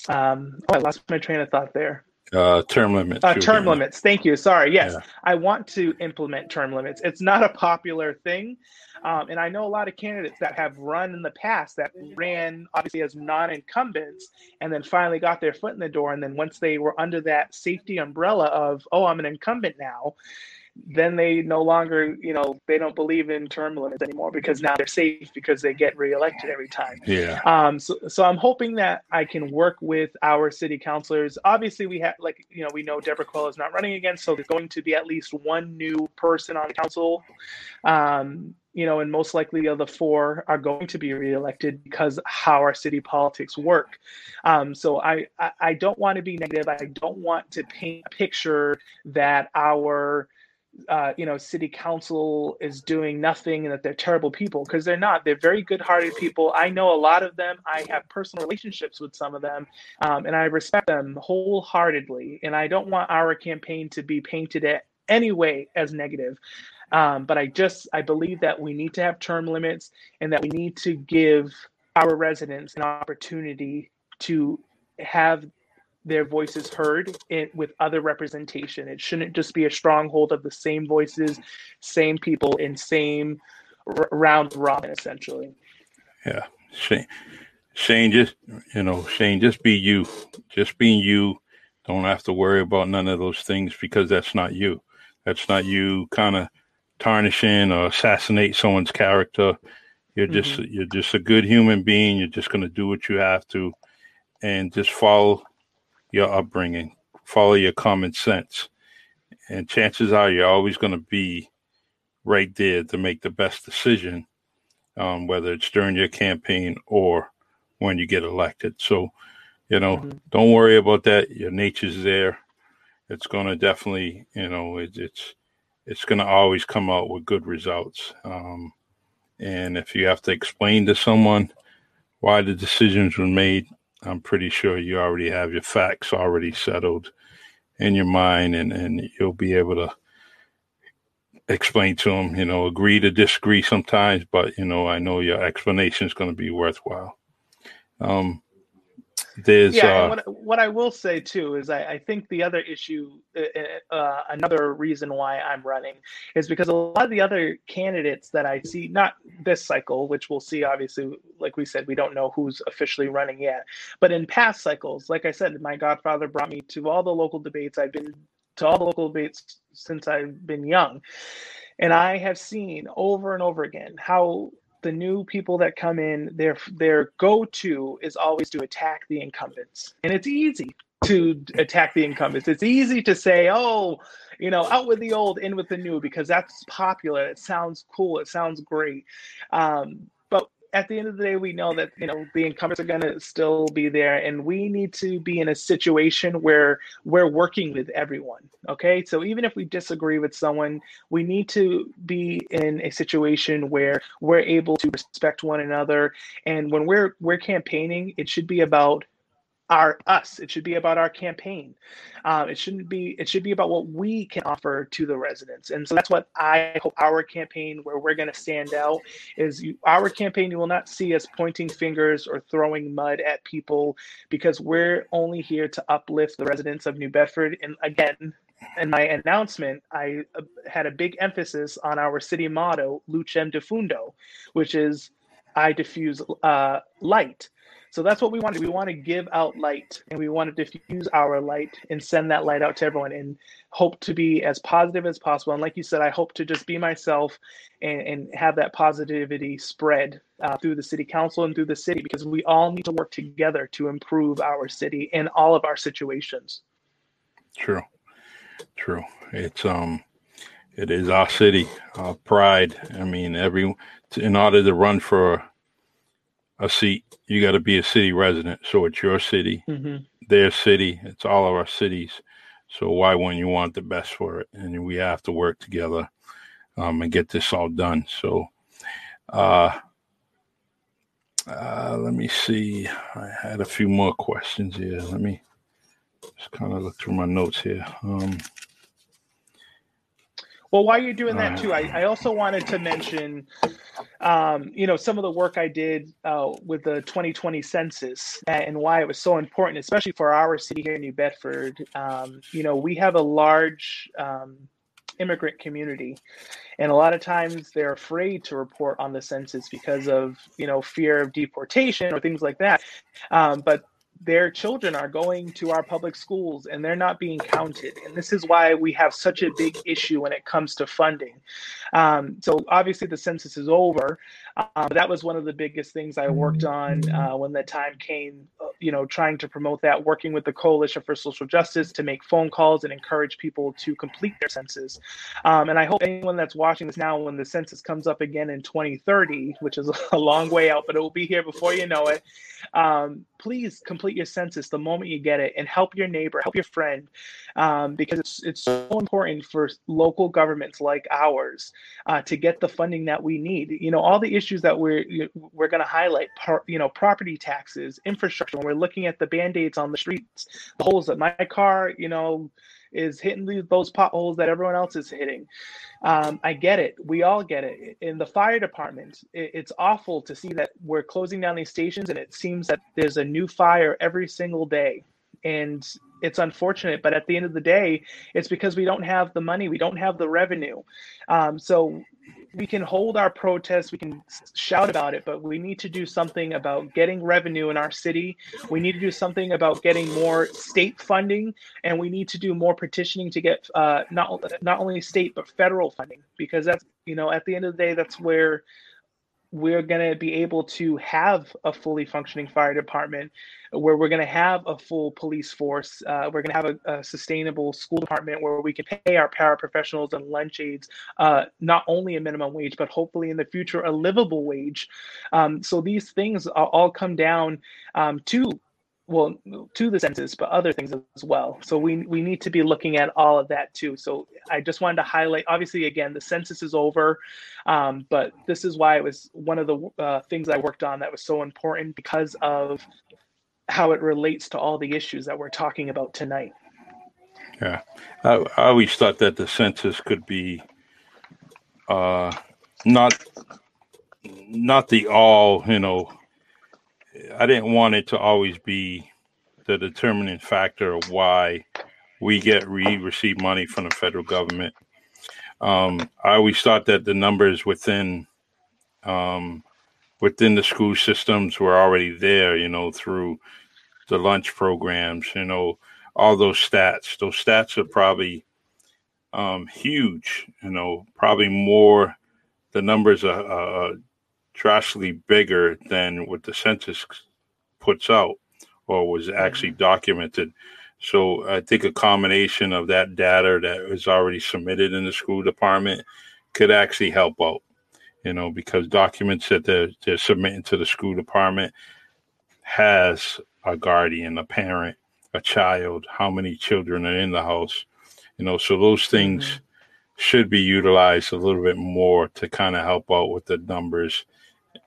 Um, oh, I lost my train of thought there. Uh, term limits. Uh, term limits. Thank you. Sorry. Yes, yeah. I want to implement term limits. It's not a popular thing. Um, and I know a lot of candidates that have run in the past that ran obviously as non incumbents and then finally got their foot in the door. And then once they were under that safety umbrella of, oh, I'm an incumbent now, then they no longer, you know, they don't believe in term limits anymore because now they're safe because they get reelected every time. Yeah. Um. So, so I'm hoping that I can work with our city councilors. Obviously, we have like you know we know Debora Coelho is not running again, so there's going to be at least one new person on council. Um. You know, and most likely the other four are going to be reelected because how our city politics work. Um, so I, I, I don't want to be negative. I don't want to paint a picture that our uh, you know, city council is doing nothing and that they're terrible people because they're not. They're very good-hearted people. I know a lot of them. I have personal relationships with some of them, um, and I respect them wholeheartedly. And I don't want our campaign to be painted at any way as negative. Um, but I just I believe that we need to have term limits and that we need to give our residents an opportunity to have their voices heard in, with other representation. It shouldn't just be a stronghold of the same voices, same people, in same r- round robin, essentially. Yeah, Shane, Shane, just you know, Shane, just be you. Just being you. Don't have to worry about none of those things because that's not you. That's not you. Kind of tarnishing or assassinate someone's character. You're just mm-hmm. you're just a good human being. You're just going to do what you have to, and just follow your upbringing, follow your common sense. And chances are you're always going to be right there to make the best decision, um, whether it's during your campaign or when you get elected. So, you know, mm-hmm. don't worry about that. Your nature's there. It's going to definitely, you know, it, it's it's going to always come out with good results. Um, and if you have to explain to someone why the decisions were made, I'm pretty sure you already have your facts already settled in your mind, and, and you'll be able to explain to them, you know, agree to disagree sometimes, but, you know, I know your explanation is going to be worthwhile. Um, there's yeah. Uh, what, what I will say too is I, I think the other issue, uh, uh, uh, another reason why I'm running, is because a lot of the other candidates that I see, not this cycle, which we'll see. Obviously, like we said, we don't know who's officially running yet. But in past cycles, like I said, my godfather brought me to all the local debates. I've been to all the local debates since I've been young. And I have seen over and over again how the new people that come in, their their go-to is always to attack the incumbents, and it's easy to attack the incumbents. It's easy to say, "Oh, you know, out with the old, in with the new," because that's popular. It sounds cool. It sounds great. Um, at the end of the day, we know that you know the incumbents are going to still be there, and we need to be in a situation where we're working with everyone. Okay, so even if we disagree with someone, we need to be in a situation where we're able to respect one another. And when we're we're campaigning, it should be about our us. It should be about our campaign. Um, it shouldn't be it should be about what we can offer to the residents. And so that's what i hope our campaign where we're going to stand out is you, our campaign you will not see us pointing fingers or throwing mud at people because we're only here to uplift the residents of new bedford. And again in my announcement, I uh, had a big emphasis on our city motto, Lucem Diffundo, which is I diffuse uh, light. So that's what we wanted. We want to give out light and we want to diffuse our light and send that light out to everyone and hope to be as positive as possible. And like you said, I hope to just be myself and, and have that positivity spread uh, through the city council and through the city because we all need to work together to improve our city in all of our situations. True. True. It's, um, it is our city, our pride. I mean, every, in order to run for a seat, you got to be a city resident. So it's your city, mm-hmm. their city. It's all of our cities. So why wouldn't you want the best for it? And we have to work together um, and get this all done. So, uh, uh, let me see. I had a few more questions here. Let me just kind of look through my notes here. Um, Well, while you're doing that too, I, I also wanted to mention, um, you know, some of the work I did uh, with the 2020 census and why it was so important, especially for our city here in New Bedford. Um, you know, we have a large um, immigrant community, and a lot of times they're afraid to report on the census because of you know fear of deportation or things like that. Um, but their children are going to our public schools and they're not being counted. And this is why we have such a big issue when it comes to funding. Um, so obviously the census is over. Uh, that was one of the biggest things I worked on uh, when the time came, uh, you know, trying to promote that, working with the Coalition for Social Justice to make phone calls and encourage people to complete their census. Um, and I hope anyone that's watching this now, when the census comes up again in 2030, which is a long way out, but it will be here before you know it, um, please complete your census the moment you get it and help your neighbor, help your friend, um, because it's it's so important for local governments like ours uh, to get the funding that we need. You know, all the issues that we're we're going to highlight, you know, property taxes, infrastructure. When we're looking at the band aids on the streets, the holes that my car, you know, is hitting those potholes that everyone else is hitting. Um, I get it. We all get it. In the fire department, it, it's awful to see that we're closing down these stations and it seems that there's a new fire every single day. And it's unfortunate, but at the end of the day, it's because we don't have the money, we don't have the revenue. Um, so we can hold our protests, we can shout about it, but we need to do something about getting revenue in our city. We need to do something about getting more state funding, and we need to do more petitioning to get uh, not not only state but federal funding because that's you know at the end of the day that's where we're going to be able to have a fully functioning fire department where we're going to have a full police force uh, we're going to have a, a, sustainable school department where we can pay our paraprofessionals and lunch aides uh, not only a minimum wage but hopefully in the future a livable wage. Um, so these things all come down um, to well to the census but other things as well. So we we need to be looking at all of that too. So i just wanted to highlight obviously again the census is over um, but this is why it was one of the uh, things i worked on that was so important because of how it relates to all the issues that we're talking about tonight. Yeah. I, I always thought that the census could be uh not not the all you know I didn't want it to always be the determining factor of why we get we receive money from the federal government. Um, I always thought that the numbers within um, within the school systems were already there, you know, through the lunch programs, you know, all those stats. Those stats are probably um, huge, you know, probably more. The numbers are, are drastically bigger than what the census puts out or was actually mm-hmm. documented. So I think a combination of that data that was already submitted in the school department could actually help out, you know, because documents that they're, they're submitting to the school department has a guardian, a parent, a child, how many children are in the house, you know, so those things mm-hmm. should be utilized a little bit more to kind of help out with the numbers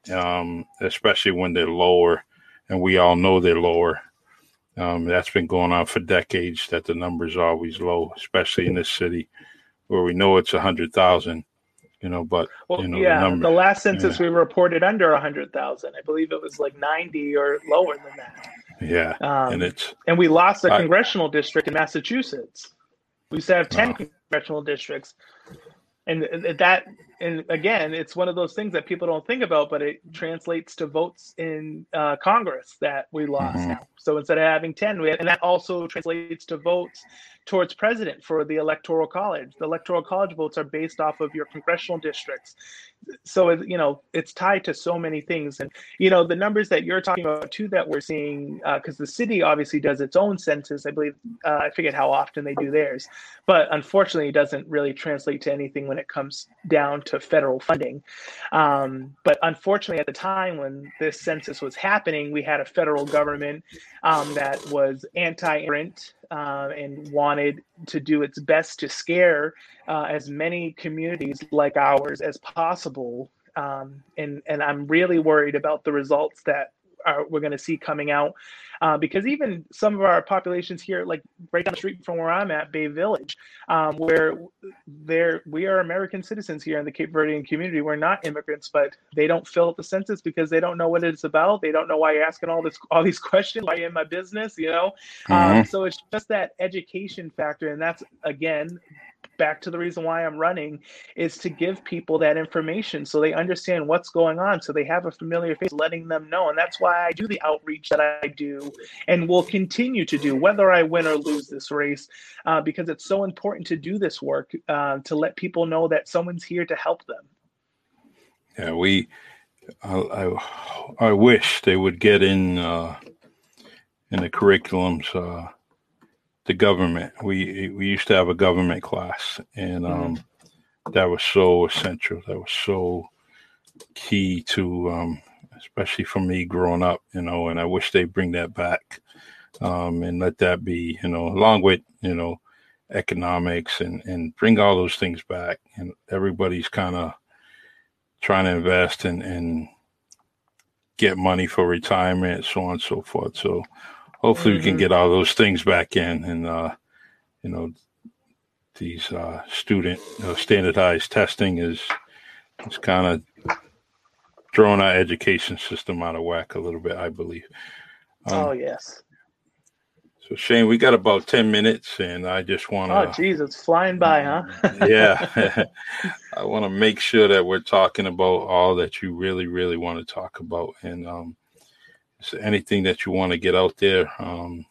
um, especially when they're lower, and we all know they're lower. Um, that's been going on for decades. That the numbers are always low, especially in this city, where we know it's a hundred thousand. You know, but well, you know, yeah, the, number, the last census yeah. we reported under a hundred thousand. I believe it was like ninety or lower than that. Yeah, um, and it's and we lost a congressional district in Massachusetts. We used to have ten congressional districts, and that and again, it's one of those things that people don't think about, but it translates to votes in uh, Congress that we lost mm-hmm. now. So instead of having 10, we have, and that also translates to votes towards president for the electoral college. The electoral college votes are based off of your congressional districts. So it, you know it's tied to so many things. And you know the numbers that you're talking about too that we're seeing because uh, the city obviously does its own census. I believe uh, i forget how often they do theirs. But unfortunately it doesn't really translate to anything when it comes down to federal funding. Um, but unfortunately at the time when this census was happening we had a federal government um, that was anti-immigrant uh, and wanted to do its best to scare uh, as many communities like ours as possible. Um, and and I'm really worried about the results that are, we're going to see coming out. Uh, because even some of our populations here, like right down the street from where I'm at, Bay Village, um, where there we are American citizens here in the Cape Verdean community. We're not immigrants, but they don't fill out the census because they don't know what it's about. They don't know why you're asking all this all these questions. Why in my business? You know. Um, mm-hmm. Um, so it's just that education factor, and that's again back to the reason why I'm running is to give people that information so they understand what's going on so they have a familiar face letting them know and that's why I do the outreach that I do and will continue to do whether I win or lose this race uh, because it's so important to do this work uh, to let people know that someone's here to help them. Yeah, we I, I, I wish they would get in uh, in the curriculums uh, the government. We we used to have a government class, and um, mm-hmm. that was so essential. That was so key to, um, especially for me growing up. You know, and I wish they bring that back um, and let that be. You know, along with you know economics and and bring all those things back. And everybody's kind of trying to invest and and get money for retirement, so on and so forth. So hopefully mm-hmm. we can mm-hmm. get all those things back in and uh, you know these uh, student uh, standardized testing is is kind of throwing our education system out of whack a little bit i believe um, oh yes so shane we got about 10 minutes and i just want to oh geez it's flying by huh yeah i want to make sure that we're talking about all that you really really want to talk about and um, is there anything that you want to get out there? Um,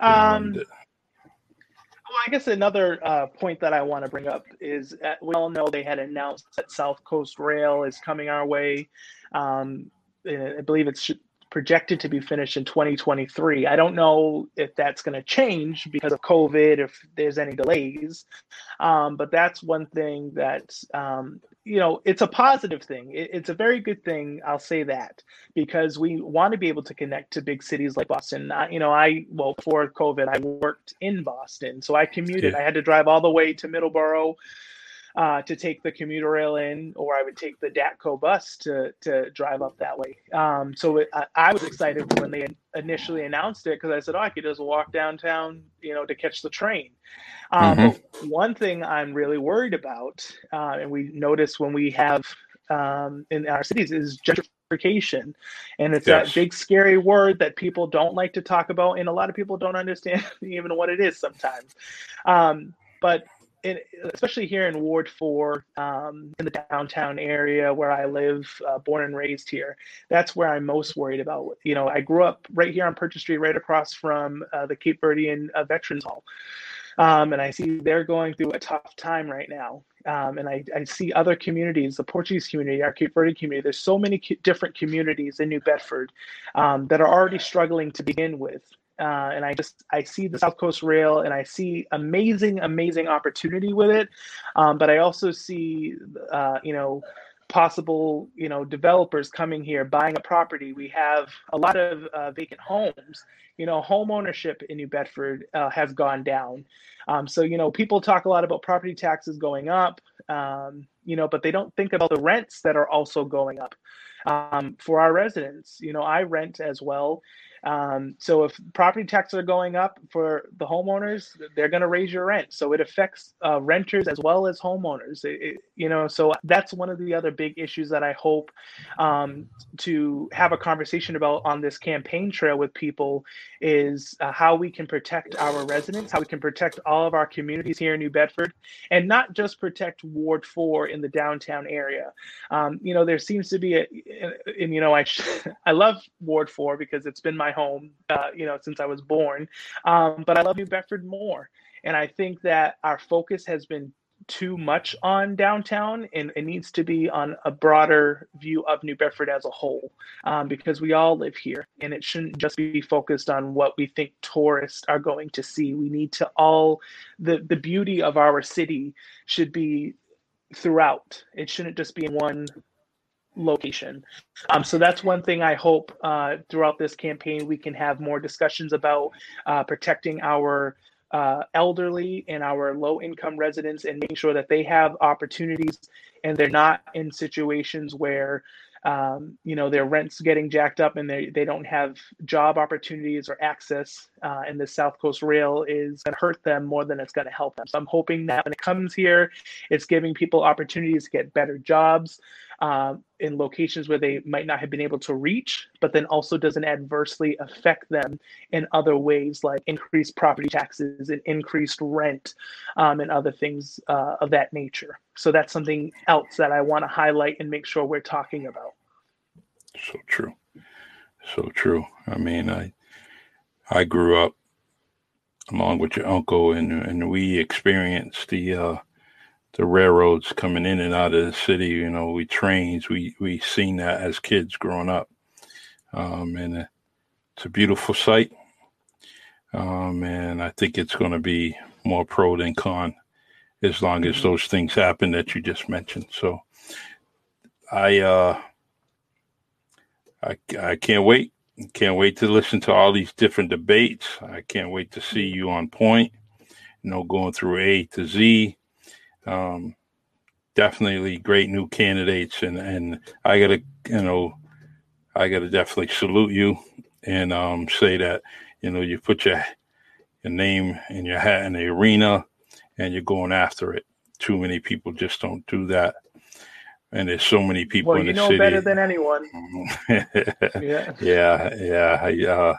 um, well, I guess another uh, point that I want to bring up is uh, we all know they had announced that South Coast Rail is coming our way. Um, I believe it's projected to be finished in 2023. I don't know if that's going to change because of COVID, if there's any delays. Um, but that's one thing that, um, you know, it's a positive thing. It, it's a very good thing. I'll say that because we want to be able to connect to big cities like Boston. I, you know, I, well, before COVID, I worked in Boston. So I commuted. Yeah. I had to drive all the way to Middleborough uh, to take the commuter rail in, or I would take the DATTCO bus to to drive up that way. Um, so it, I, I, was excited when they initially announced it because I said, "Oh, I could just walk downtown, you know, to catch the train." Um, mm-hmm. One thing I'm really worried about, uh, and we notice when we have um, in our cities, is gentrification, and it's yes. that big scary word that people don't like to talk about, and a lot of people don't understand even what it is sometimes. Um, but in, especially here in Ward 4, um, in the downtown area where I live, uh, born and raised here, that's where I'm most worried about. You know, I grew up right here on Purchase Street, right across from uh, the Cape Verdean uh, Veterans Hall. Um, and I see they're going through a tough time right now. Um, and I, I, see other communities, the Portuguese community, our Cape Verde community. There's so many different communities in New Bedford um, that are already struggling to begin with uh, and I just I see the South Coast Rail and I see amazing amazing opportunity with it, um, but I also see uh, you know possible you know developers coming here buying a property. We have a lot of uh, vacant homes. You know, home ownership in New Bedford uh, has gone down. Um, so you know, people talk a lot about property taxes going up. Um, you know, but they don't think about the rents that are also going up um, for our residents. You know, I rent as well, um, so if property taxes are going up for the homeowners, they're going to raise your rent. So it affects uh, renters as well as homeowners. It, it, you know, so that's one of the other big issues that I hope um, to have a conversation about on this campaign trail with people is uh, how we can protect our residents, how we can protect all of our communities here in New Bedford, and not just protect Ward Four in the downtown area. Um, you know, there seems to be a, and you know, I I love Ward Four because it's been my home, uh, you know, since I was born. Um, but I love New Bedford more. And I think that our focus has been too much on downtown and it needs to be on a broader view of New Bedford as a whole um, because we all live here and it shouldn't just be focused on what we think tourists are going to see. We need to all, the, the beauty of our city should be throughout. It shouldn't just be in one location. Um, so that's one thing I hope uh, throughout this campaign we can have more discussions about uh, protecting our uh, elderly and our low income residents and making sure that they have opportunities and they're not in situations where um, you know their rents getting jacked up and they, they don't have job opportunities or access uh, and the south coast rail is going to hurt them more than it's going to help them so i'm hoping that when it comes here it's giving people opportunities to get better jobs uh, in locations where they might not have been able to reach but then also doesn't adversely affect them in other ways like increased property taxes and increased rent um, and other things uh, of that nature so that's something else that i want to highlight and make sure we're talking about so true. So true. I mean, I I grew up along with your uncle and and we experienced the uh the railroads coming in and out of the city, you know, we trains, we we seen that as kids growing up. Um and it's a beautiful sight. Um and I think it's going to be more pro than con as long as mm-hmm. those things happen that you just mentioned. So I uh I, I can't wait. Can't wait to listen to all these different debates. I can't wait to see you on point. You know, going through A to Z. Um, definitely great new candidates, and and I gotta you know, I gotta definitely salute you and um, say that you know you put your your name and your hat in the arena, and you're going after it. Too many people just don't do that and there's so many people well, in the know city. better than anyone. yeah, yeah, yeah. I, uh,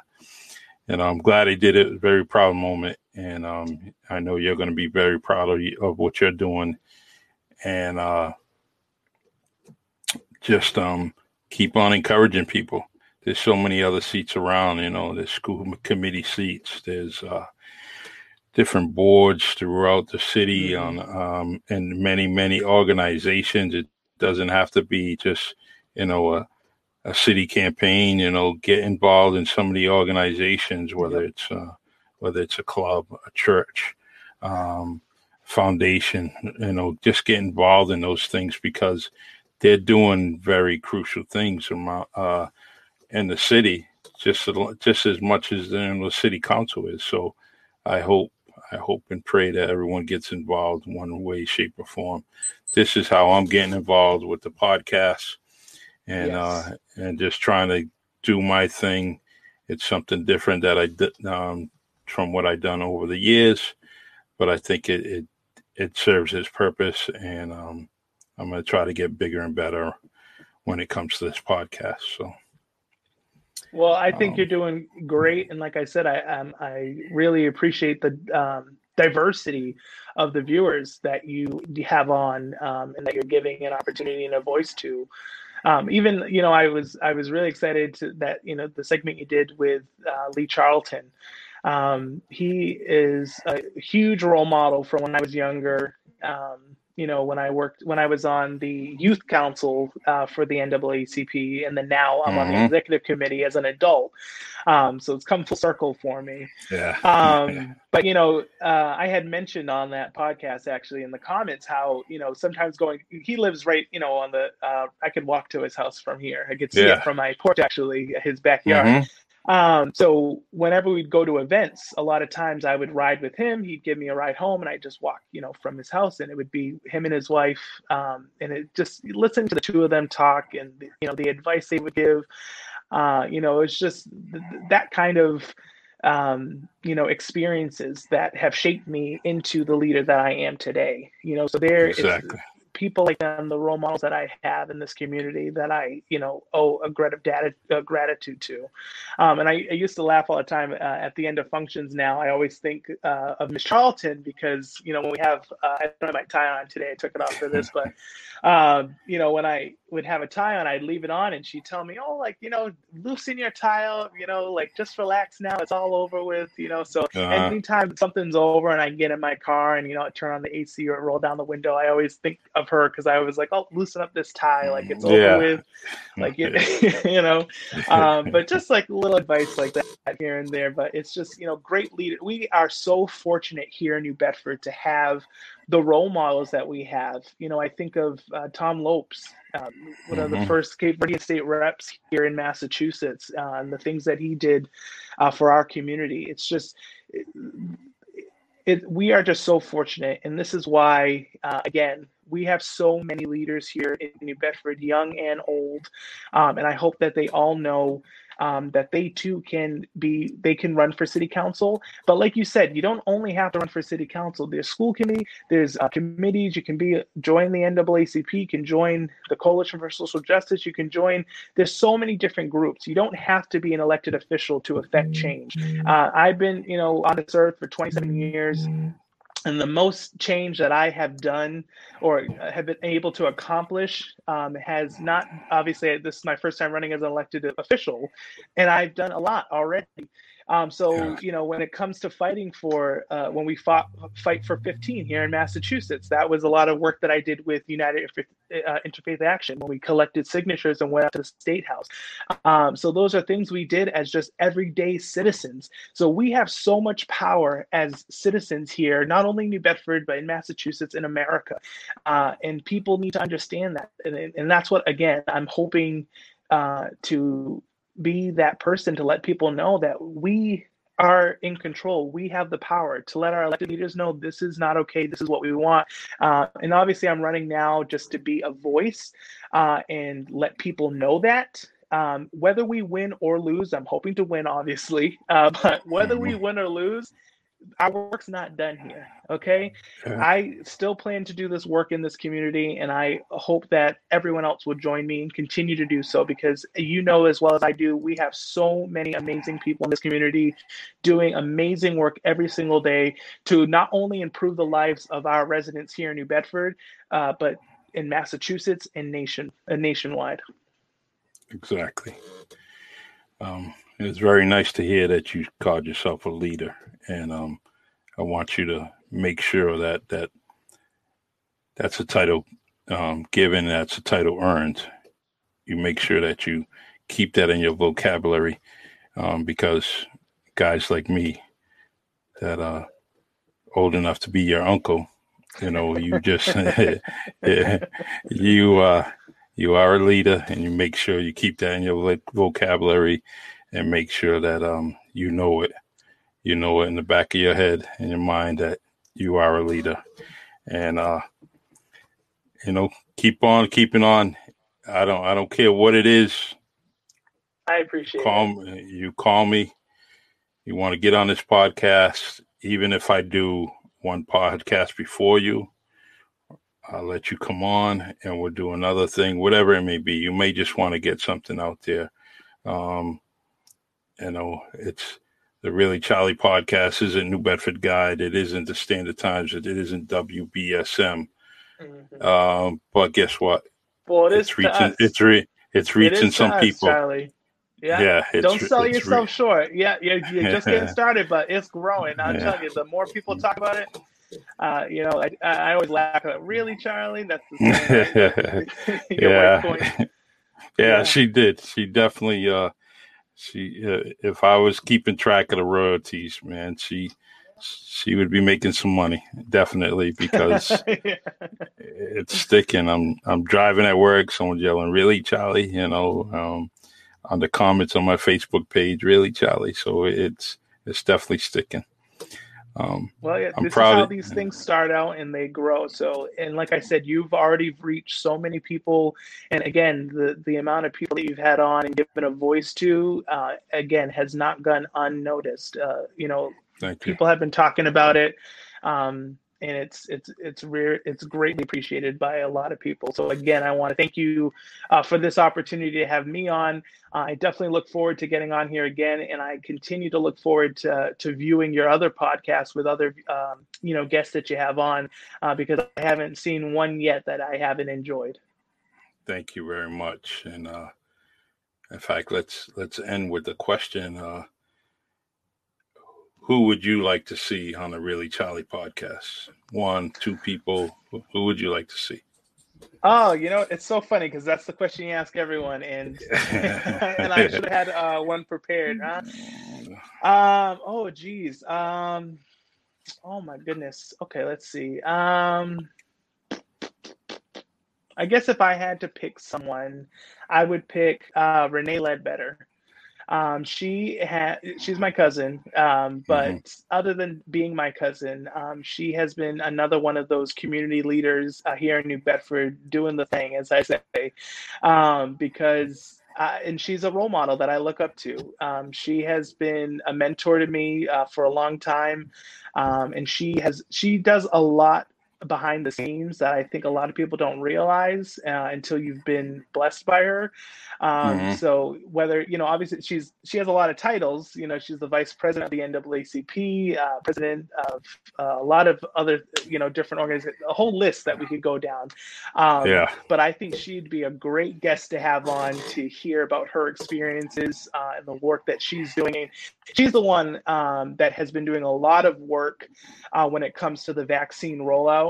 you know, I'm glad he did it. Very proud moment, and um, I know you're going to be very proud of, of what you're doing, and uh, just um, keep on encouraging people. There's so many other seats around. You know, there's school committee seats. There's uh, different boards throughout the city mm-hmm. on um, and many many organizations. It doesn't have to be just you know a, a city campaign you know get involved in some of the organizations whether it's uh, whether it's a club a church um, foundation you know just get involved in those things because they're doing very crucial things uh, in the city just just as much as the city council is so i hope I hope and pray that everyone gets involved in one way, shape, or form. This is how I'm getting involved with the podcast, and yes. uh, and just trying to do my thing. It's something different that I did um, from what I've done over the years, but I think it it, it serves its purpose, and um, I'm going to try to get bigger and better when it comes to this podcast. So. Well, I think um, you're doing great, and like I said, I um, I really appreciate the um, diversity of the viewers that you have on, um, and that you're giving an opportunity and a voice to. Um, even you know, I was I was really excited to that you know the segment you did with uh, Lee Charlton. Um, he is a huge role model from when I was younger. Um, you know, when I worked, when I was on the youth council uh, for the NAACP, and then now I'm mm-hmm. on the mm-hmm. executive committee as an adult. Um, so it's come full circle for me. Yeah. Um, but you know, uh, I had mentioned on that podcast actually in the comments how you know sometimes going, he lives right, you know, on the. Uh, I could walk to his house from here. I could see yeah. it from my porch actually, his backyard. Mm-hmm. Um, so whenever we'd go to events, a lot of times I would ride with him. He'd give me a ride home, and I'd just walk, you know, from his house, and it would be him and his wife. Um, and it just listen to the two of them talk, and you know, the advice they would give. Uh, you know, it's just th- that kind of um, you know experiences that have shaped me into the leader that I am today. You know, so there exactly people like them, the role models that I have in this community that I, you know, owe a, grat- a gratitude to. Um, and I, I, used to laugh all the time uh, at the end of functions now. I always think uh, of Miss Charlton because, you know, when we have, uh, I don't have my tie on today, I took it off for this, but, um, you know, when I would have a tie on, I'd leave it on and she'd tell me, oh, like, you know, loosen your tie up, you know, like just relax now. It's all over with, you know. So uh-huh. anytime something's over and I get in my car and, you know, turn on the AC or roll down the window, I always think of her because I was like, oh, loosen up this tie. Like it's over yeah. with. Like, you, you know, um, but just like little advice like that here and there. But it's just, you know, great leader. We are so fortunate here in New Bedford to have the role models that we have. You know, I think of uh, Tom Lopes, um, one mm-hmm. of the mm-hmm. first Cape Verdean state reps here in Massachusetts, uh, and the things that he did uh, for our community. It's just, it, it, we are just so fortunate. And this is why, uh, again, We have so many leaders here in New Bedford, young and old, um, and I hope that they all know um, that they too can be they can run for city council. But like you said you don't only have to run for city council. There's school committee there's uh, committees. You can be join the naacp you can join the coalition for social justice you can join there's so many different groups. You don't have to be an elected official to affect change. Uh, i've been you know on this earth for 27 years and the most change that I have done or have been able to accomplish um, has not obviously this is my first time running as an elected official, and I've done a lot already. Um, so yeah. you know, when it comes to fighting for uh, when we fought fight for 15 here in Massachusetts, that was a lot of work that I did with United uh, Interfaith Action when we collected signatures and went up to the state house. Um, so those are things we did as just everyday citizens. So we have so much power as citizens here, not only in New Bedford but in Massachusetts in America, uh, and people need to understand that. And, and that's what again I'm hoping uh, to be that person to let people know that we are in control. We have the power to let our elected leaders know this is not okay. This is what we want. Uh, and obviously, I'm running now just to be a voice uh, and let people know that. Um, whether we win or lose, I'm hoping to win, obviously. Uh, but whether we mm-hmm. win or lose, our work's not done here. Okay. I still plan to do this work in this community, and I hope that everyone else will join me and continue to do so because you know as well as I do, we have so many amazing people in this community doing amazing work every single day to not only improve the lives of our residents here in New Bedford, uh, but in Massachusetts and nation and nationwide. Exactly. Um, it's very nice to hear that you called yourself a leader and um, I want you to make sure that that that's a title um, given, that's a title earned. You make sure that you keep that in your vocabulary um, because guys like me that are old enough to be your uncle, you know, you just you uh, you are a leader, and you make sure you keep that in your vocabulary and make sure that um, you know it. You know it in the back of your head in your mind that you are a leader. And uh you know keep on keeping on. I don't i don't care what it is. I appreciate call it. You call me. You want to get on this podcast even if i do one podcast before you i'll let you come on and we'll do another thing whatever it may be. You may just want to get something out there. Um you know it's the Really Charlie podcast isn't New Bedford Guide. It isn't the Standard Times. It isn't WBSM. Mm-hmm. Um, but guess what? Well, it it's is reaching. It's re, It's reaching some us, people. Charlie. Yeah. yeah Don't sell yourself re- short. Yeah, you're, you're just getting started, but it's growing. I'll yeah. tell you, the more people talk about it, uh, you know, I, I always laugh at really, Charlie. That's the same. yeah. yeah. yeah, she did. She definitely. Uh, she, uh, if I was keeping track of the royalties, man, she she would be making some money definitely because yeah. it's sticking. I'm I'm driving at work, someone's yelling, "Really, Charlie?" You know, um, on the comments on my Facebook page, "Really, Charlie?" So it's it's definitely sticking. Um, well, yeah, I'm this proud is how these things start out and they grow. So, and like I said, you've already reached so many people, and again, the the amount of people that you've had on and given a voice to, uh, again, has not gone unnoticed. Uh, you know, people have been talking about it. Um, and it's it's it's rare it's greatly appreciated by a lot of people. So again i want to thank you uh, for this opportunity to have me on. Uh, i definitely look forward to getting on here again and i continue to look forward to, to viewing your other podcasts with other um, you know guests that you have on uh, because i haven't seen one yet that i haven't enjoyed. Thank you very much. And uh in fact let's let's end with the question. Uh who would you like to see on the Really Charlie podcast? One, two people. Who would you like to see? Oh, you know, it's so funny because that's the question you ask everyone, and and I should have had uh, one prepared. Huh? Um. Oh, geez. Um. Oh my goodness. Okay, let's see. Um. I guess if I had to pick someone, I would pick uh, Renee Ledbetter. Um, she had she's my cousin, um, but mm-hmm. other than being my cousin, um, she has been another one of those community leaders uh, here in New Bedford doing the thing, as I say, um, because uh, and she's a role model that I look up to. Um, she has been a mentor to me uh, for a long time, um, and she has she does a lot behind the scenes that I think a lot of people don't realize uh, until you've been blessed by her. Um, mm-hmm. So whether you know, obviously she's she has a lot of titles. You know, she's the vice president of the NAACP, uh, president of uh, a lot of other you know different organizations, a whole list that we could go down. Um, yeah. But I think she'd be a great guest to have on to hear about her experiences uh, and the work that she's doing. She's the one um, that has been doing a lot of work uh, when it comes to the vaccine rollout,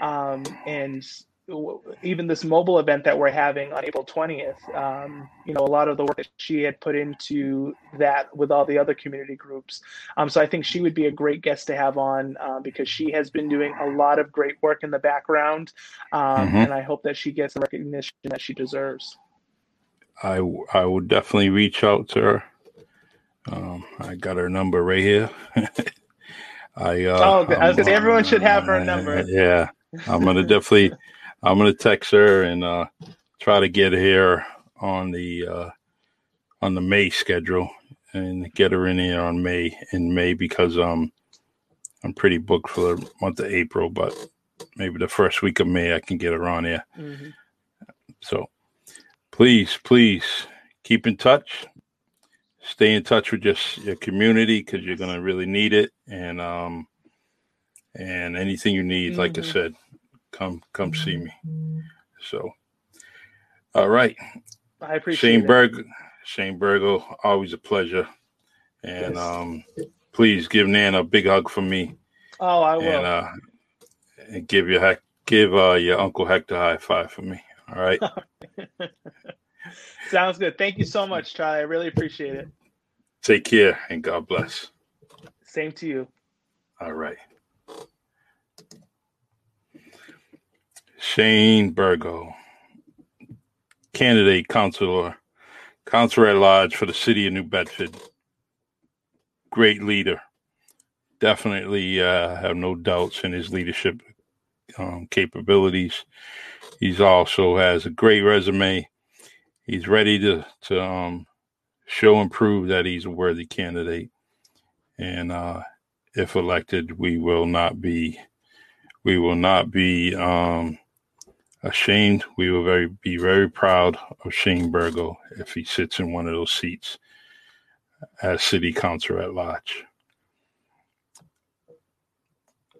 um, and even this mobile event that we're having on April 20th, um, you know, a lot of the work that she had put into that with all the other community groups. Um, so I think she would be a great guest to have on uh, because she has been doing a lot of great work in the background. Um, mm-hmm. And I hope that she gets the recognition that she deserves. I, I would definitely reach out to her. Um, I got her number right here. I, uh, oh, I was gonna say everyone should have her number. Yeah, I'm gonna definitely I'm gonna text her and uh, try to get here on the uh, on the May schedule and get her in here on May in May because um I'm pretty booked for the month of April, but maybe the first week of May I can get her on here. Mm-hmm. So please, please keep in touch. Stay in touch with just your community because you're gonna really need it, and um, and anything you need, mm-hmm. like I mm-hmm. said, come come see me. So, all right. I appreciate Shane Berg, Shane Burgo, always a pleasure. And yes. um, please give Nan a big hug from me. Oh, I will. And, uh, and give your give uh, your uncle Hector a high five for me. All right. Sounds good. Thank you so much, Charlie. I really appreciate it. Take care and God bless. Same to you. All right. Shane Burgo, candidate counselor, counselor at large for the city of New Bedford. Great leader. Definitely uh, have no doubts in his leadership um, capabilities. He's also has a great resume. He's ready to to um, show and prove that he's a worthy candidate. And uh, if elected, we will not be we will not be um, ashamed. We will very be very proud of Shane Burgo if he sits in one of those seats as city councilor at large.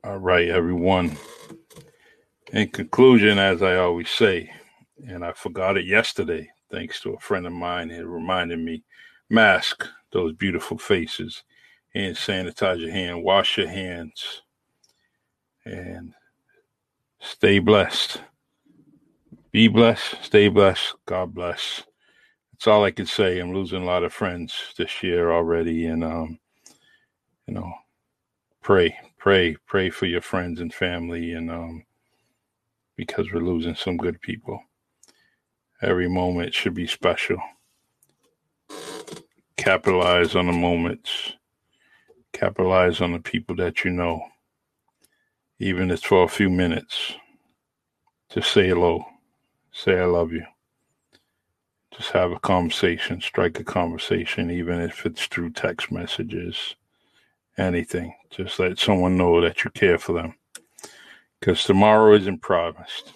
All right, everyone. In conclusion, as I always say, and I forgot it yesterday, thanks to a friend of mine who reminded me, mask those beautiful faces and sanitize your hand, wash your hands, and stay blessed. Be blessed, stay blessed, God bless. That's all I can say. I'm losing a lot of friends this year already, and um, you know, pray, pray, pray for your friends and family, and um, because we're losing some good people. Every moment should be special. Capitalize on the moments. Capitalize on the people that you know, even if it's for a few minutes. Just say hello say I love you. Just have a conversation, strike a conversation, even if it's through text messages, anything. Just let someone know that you care for them. Because tomorrow isn't promised.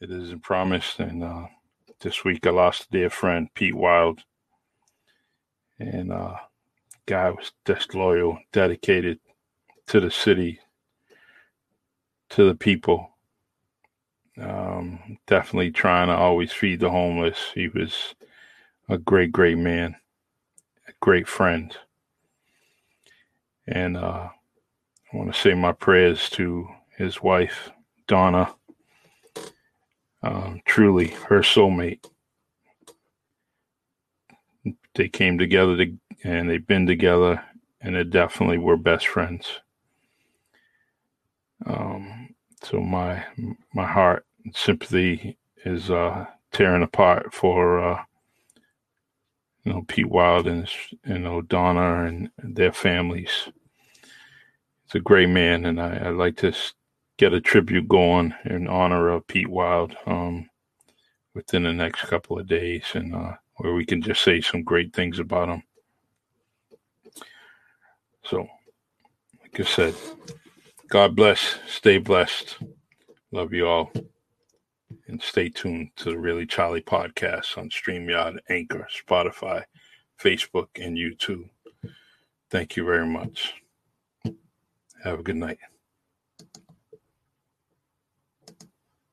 It isn't promised. And uh, this week I lost a dear friend, Pete Wild. And uh, guy was disloyal, dedicated to the city, to the people um, definitely trying to always feed the homeless. He was a great, great man, a great friend. And uh, I want to say my prayers to his wife, Donna. Um, truly, her soulmate. They came together to, and they've been together, and they definitely were best friends. Um, so my my heart sympathy is uh, tearing apart for uh, you know Pete Wild and you know Donna and their families. It's a great man, and I, I like to get a tribute going in honor of Pete Wild um, within the next couple of days, and uh, where we can just say some great things about him. So, like I said, God bless. Stay blessed. Love you all. And stay tuned to the Really Charlie podcast on StreamYard, Anchor, Spotify, Facebook, and YouTube. Thank you very much. Have a good night.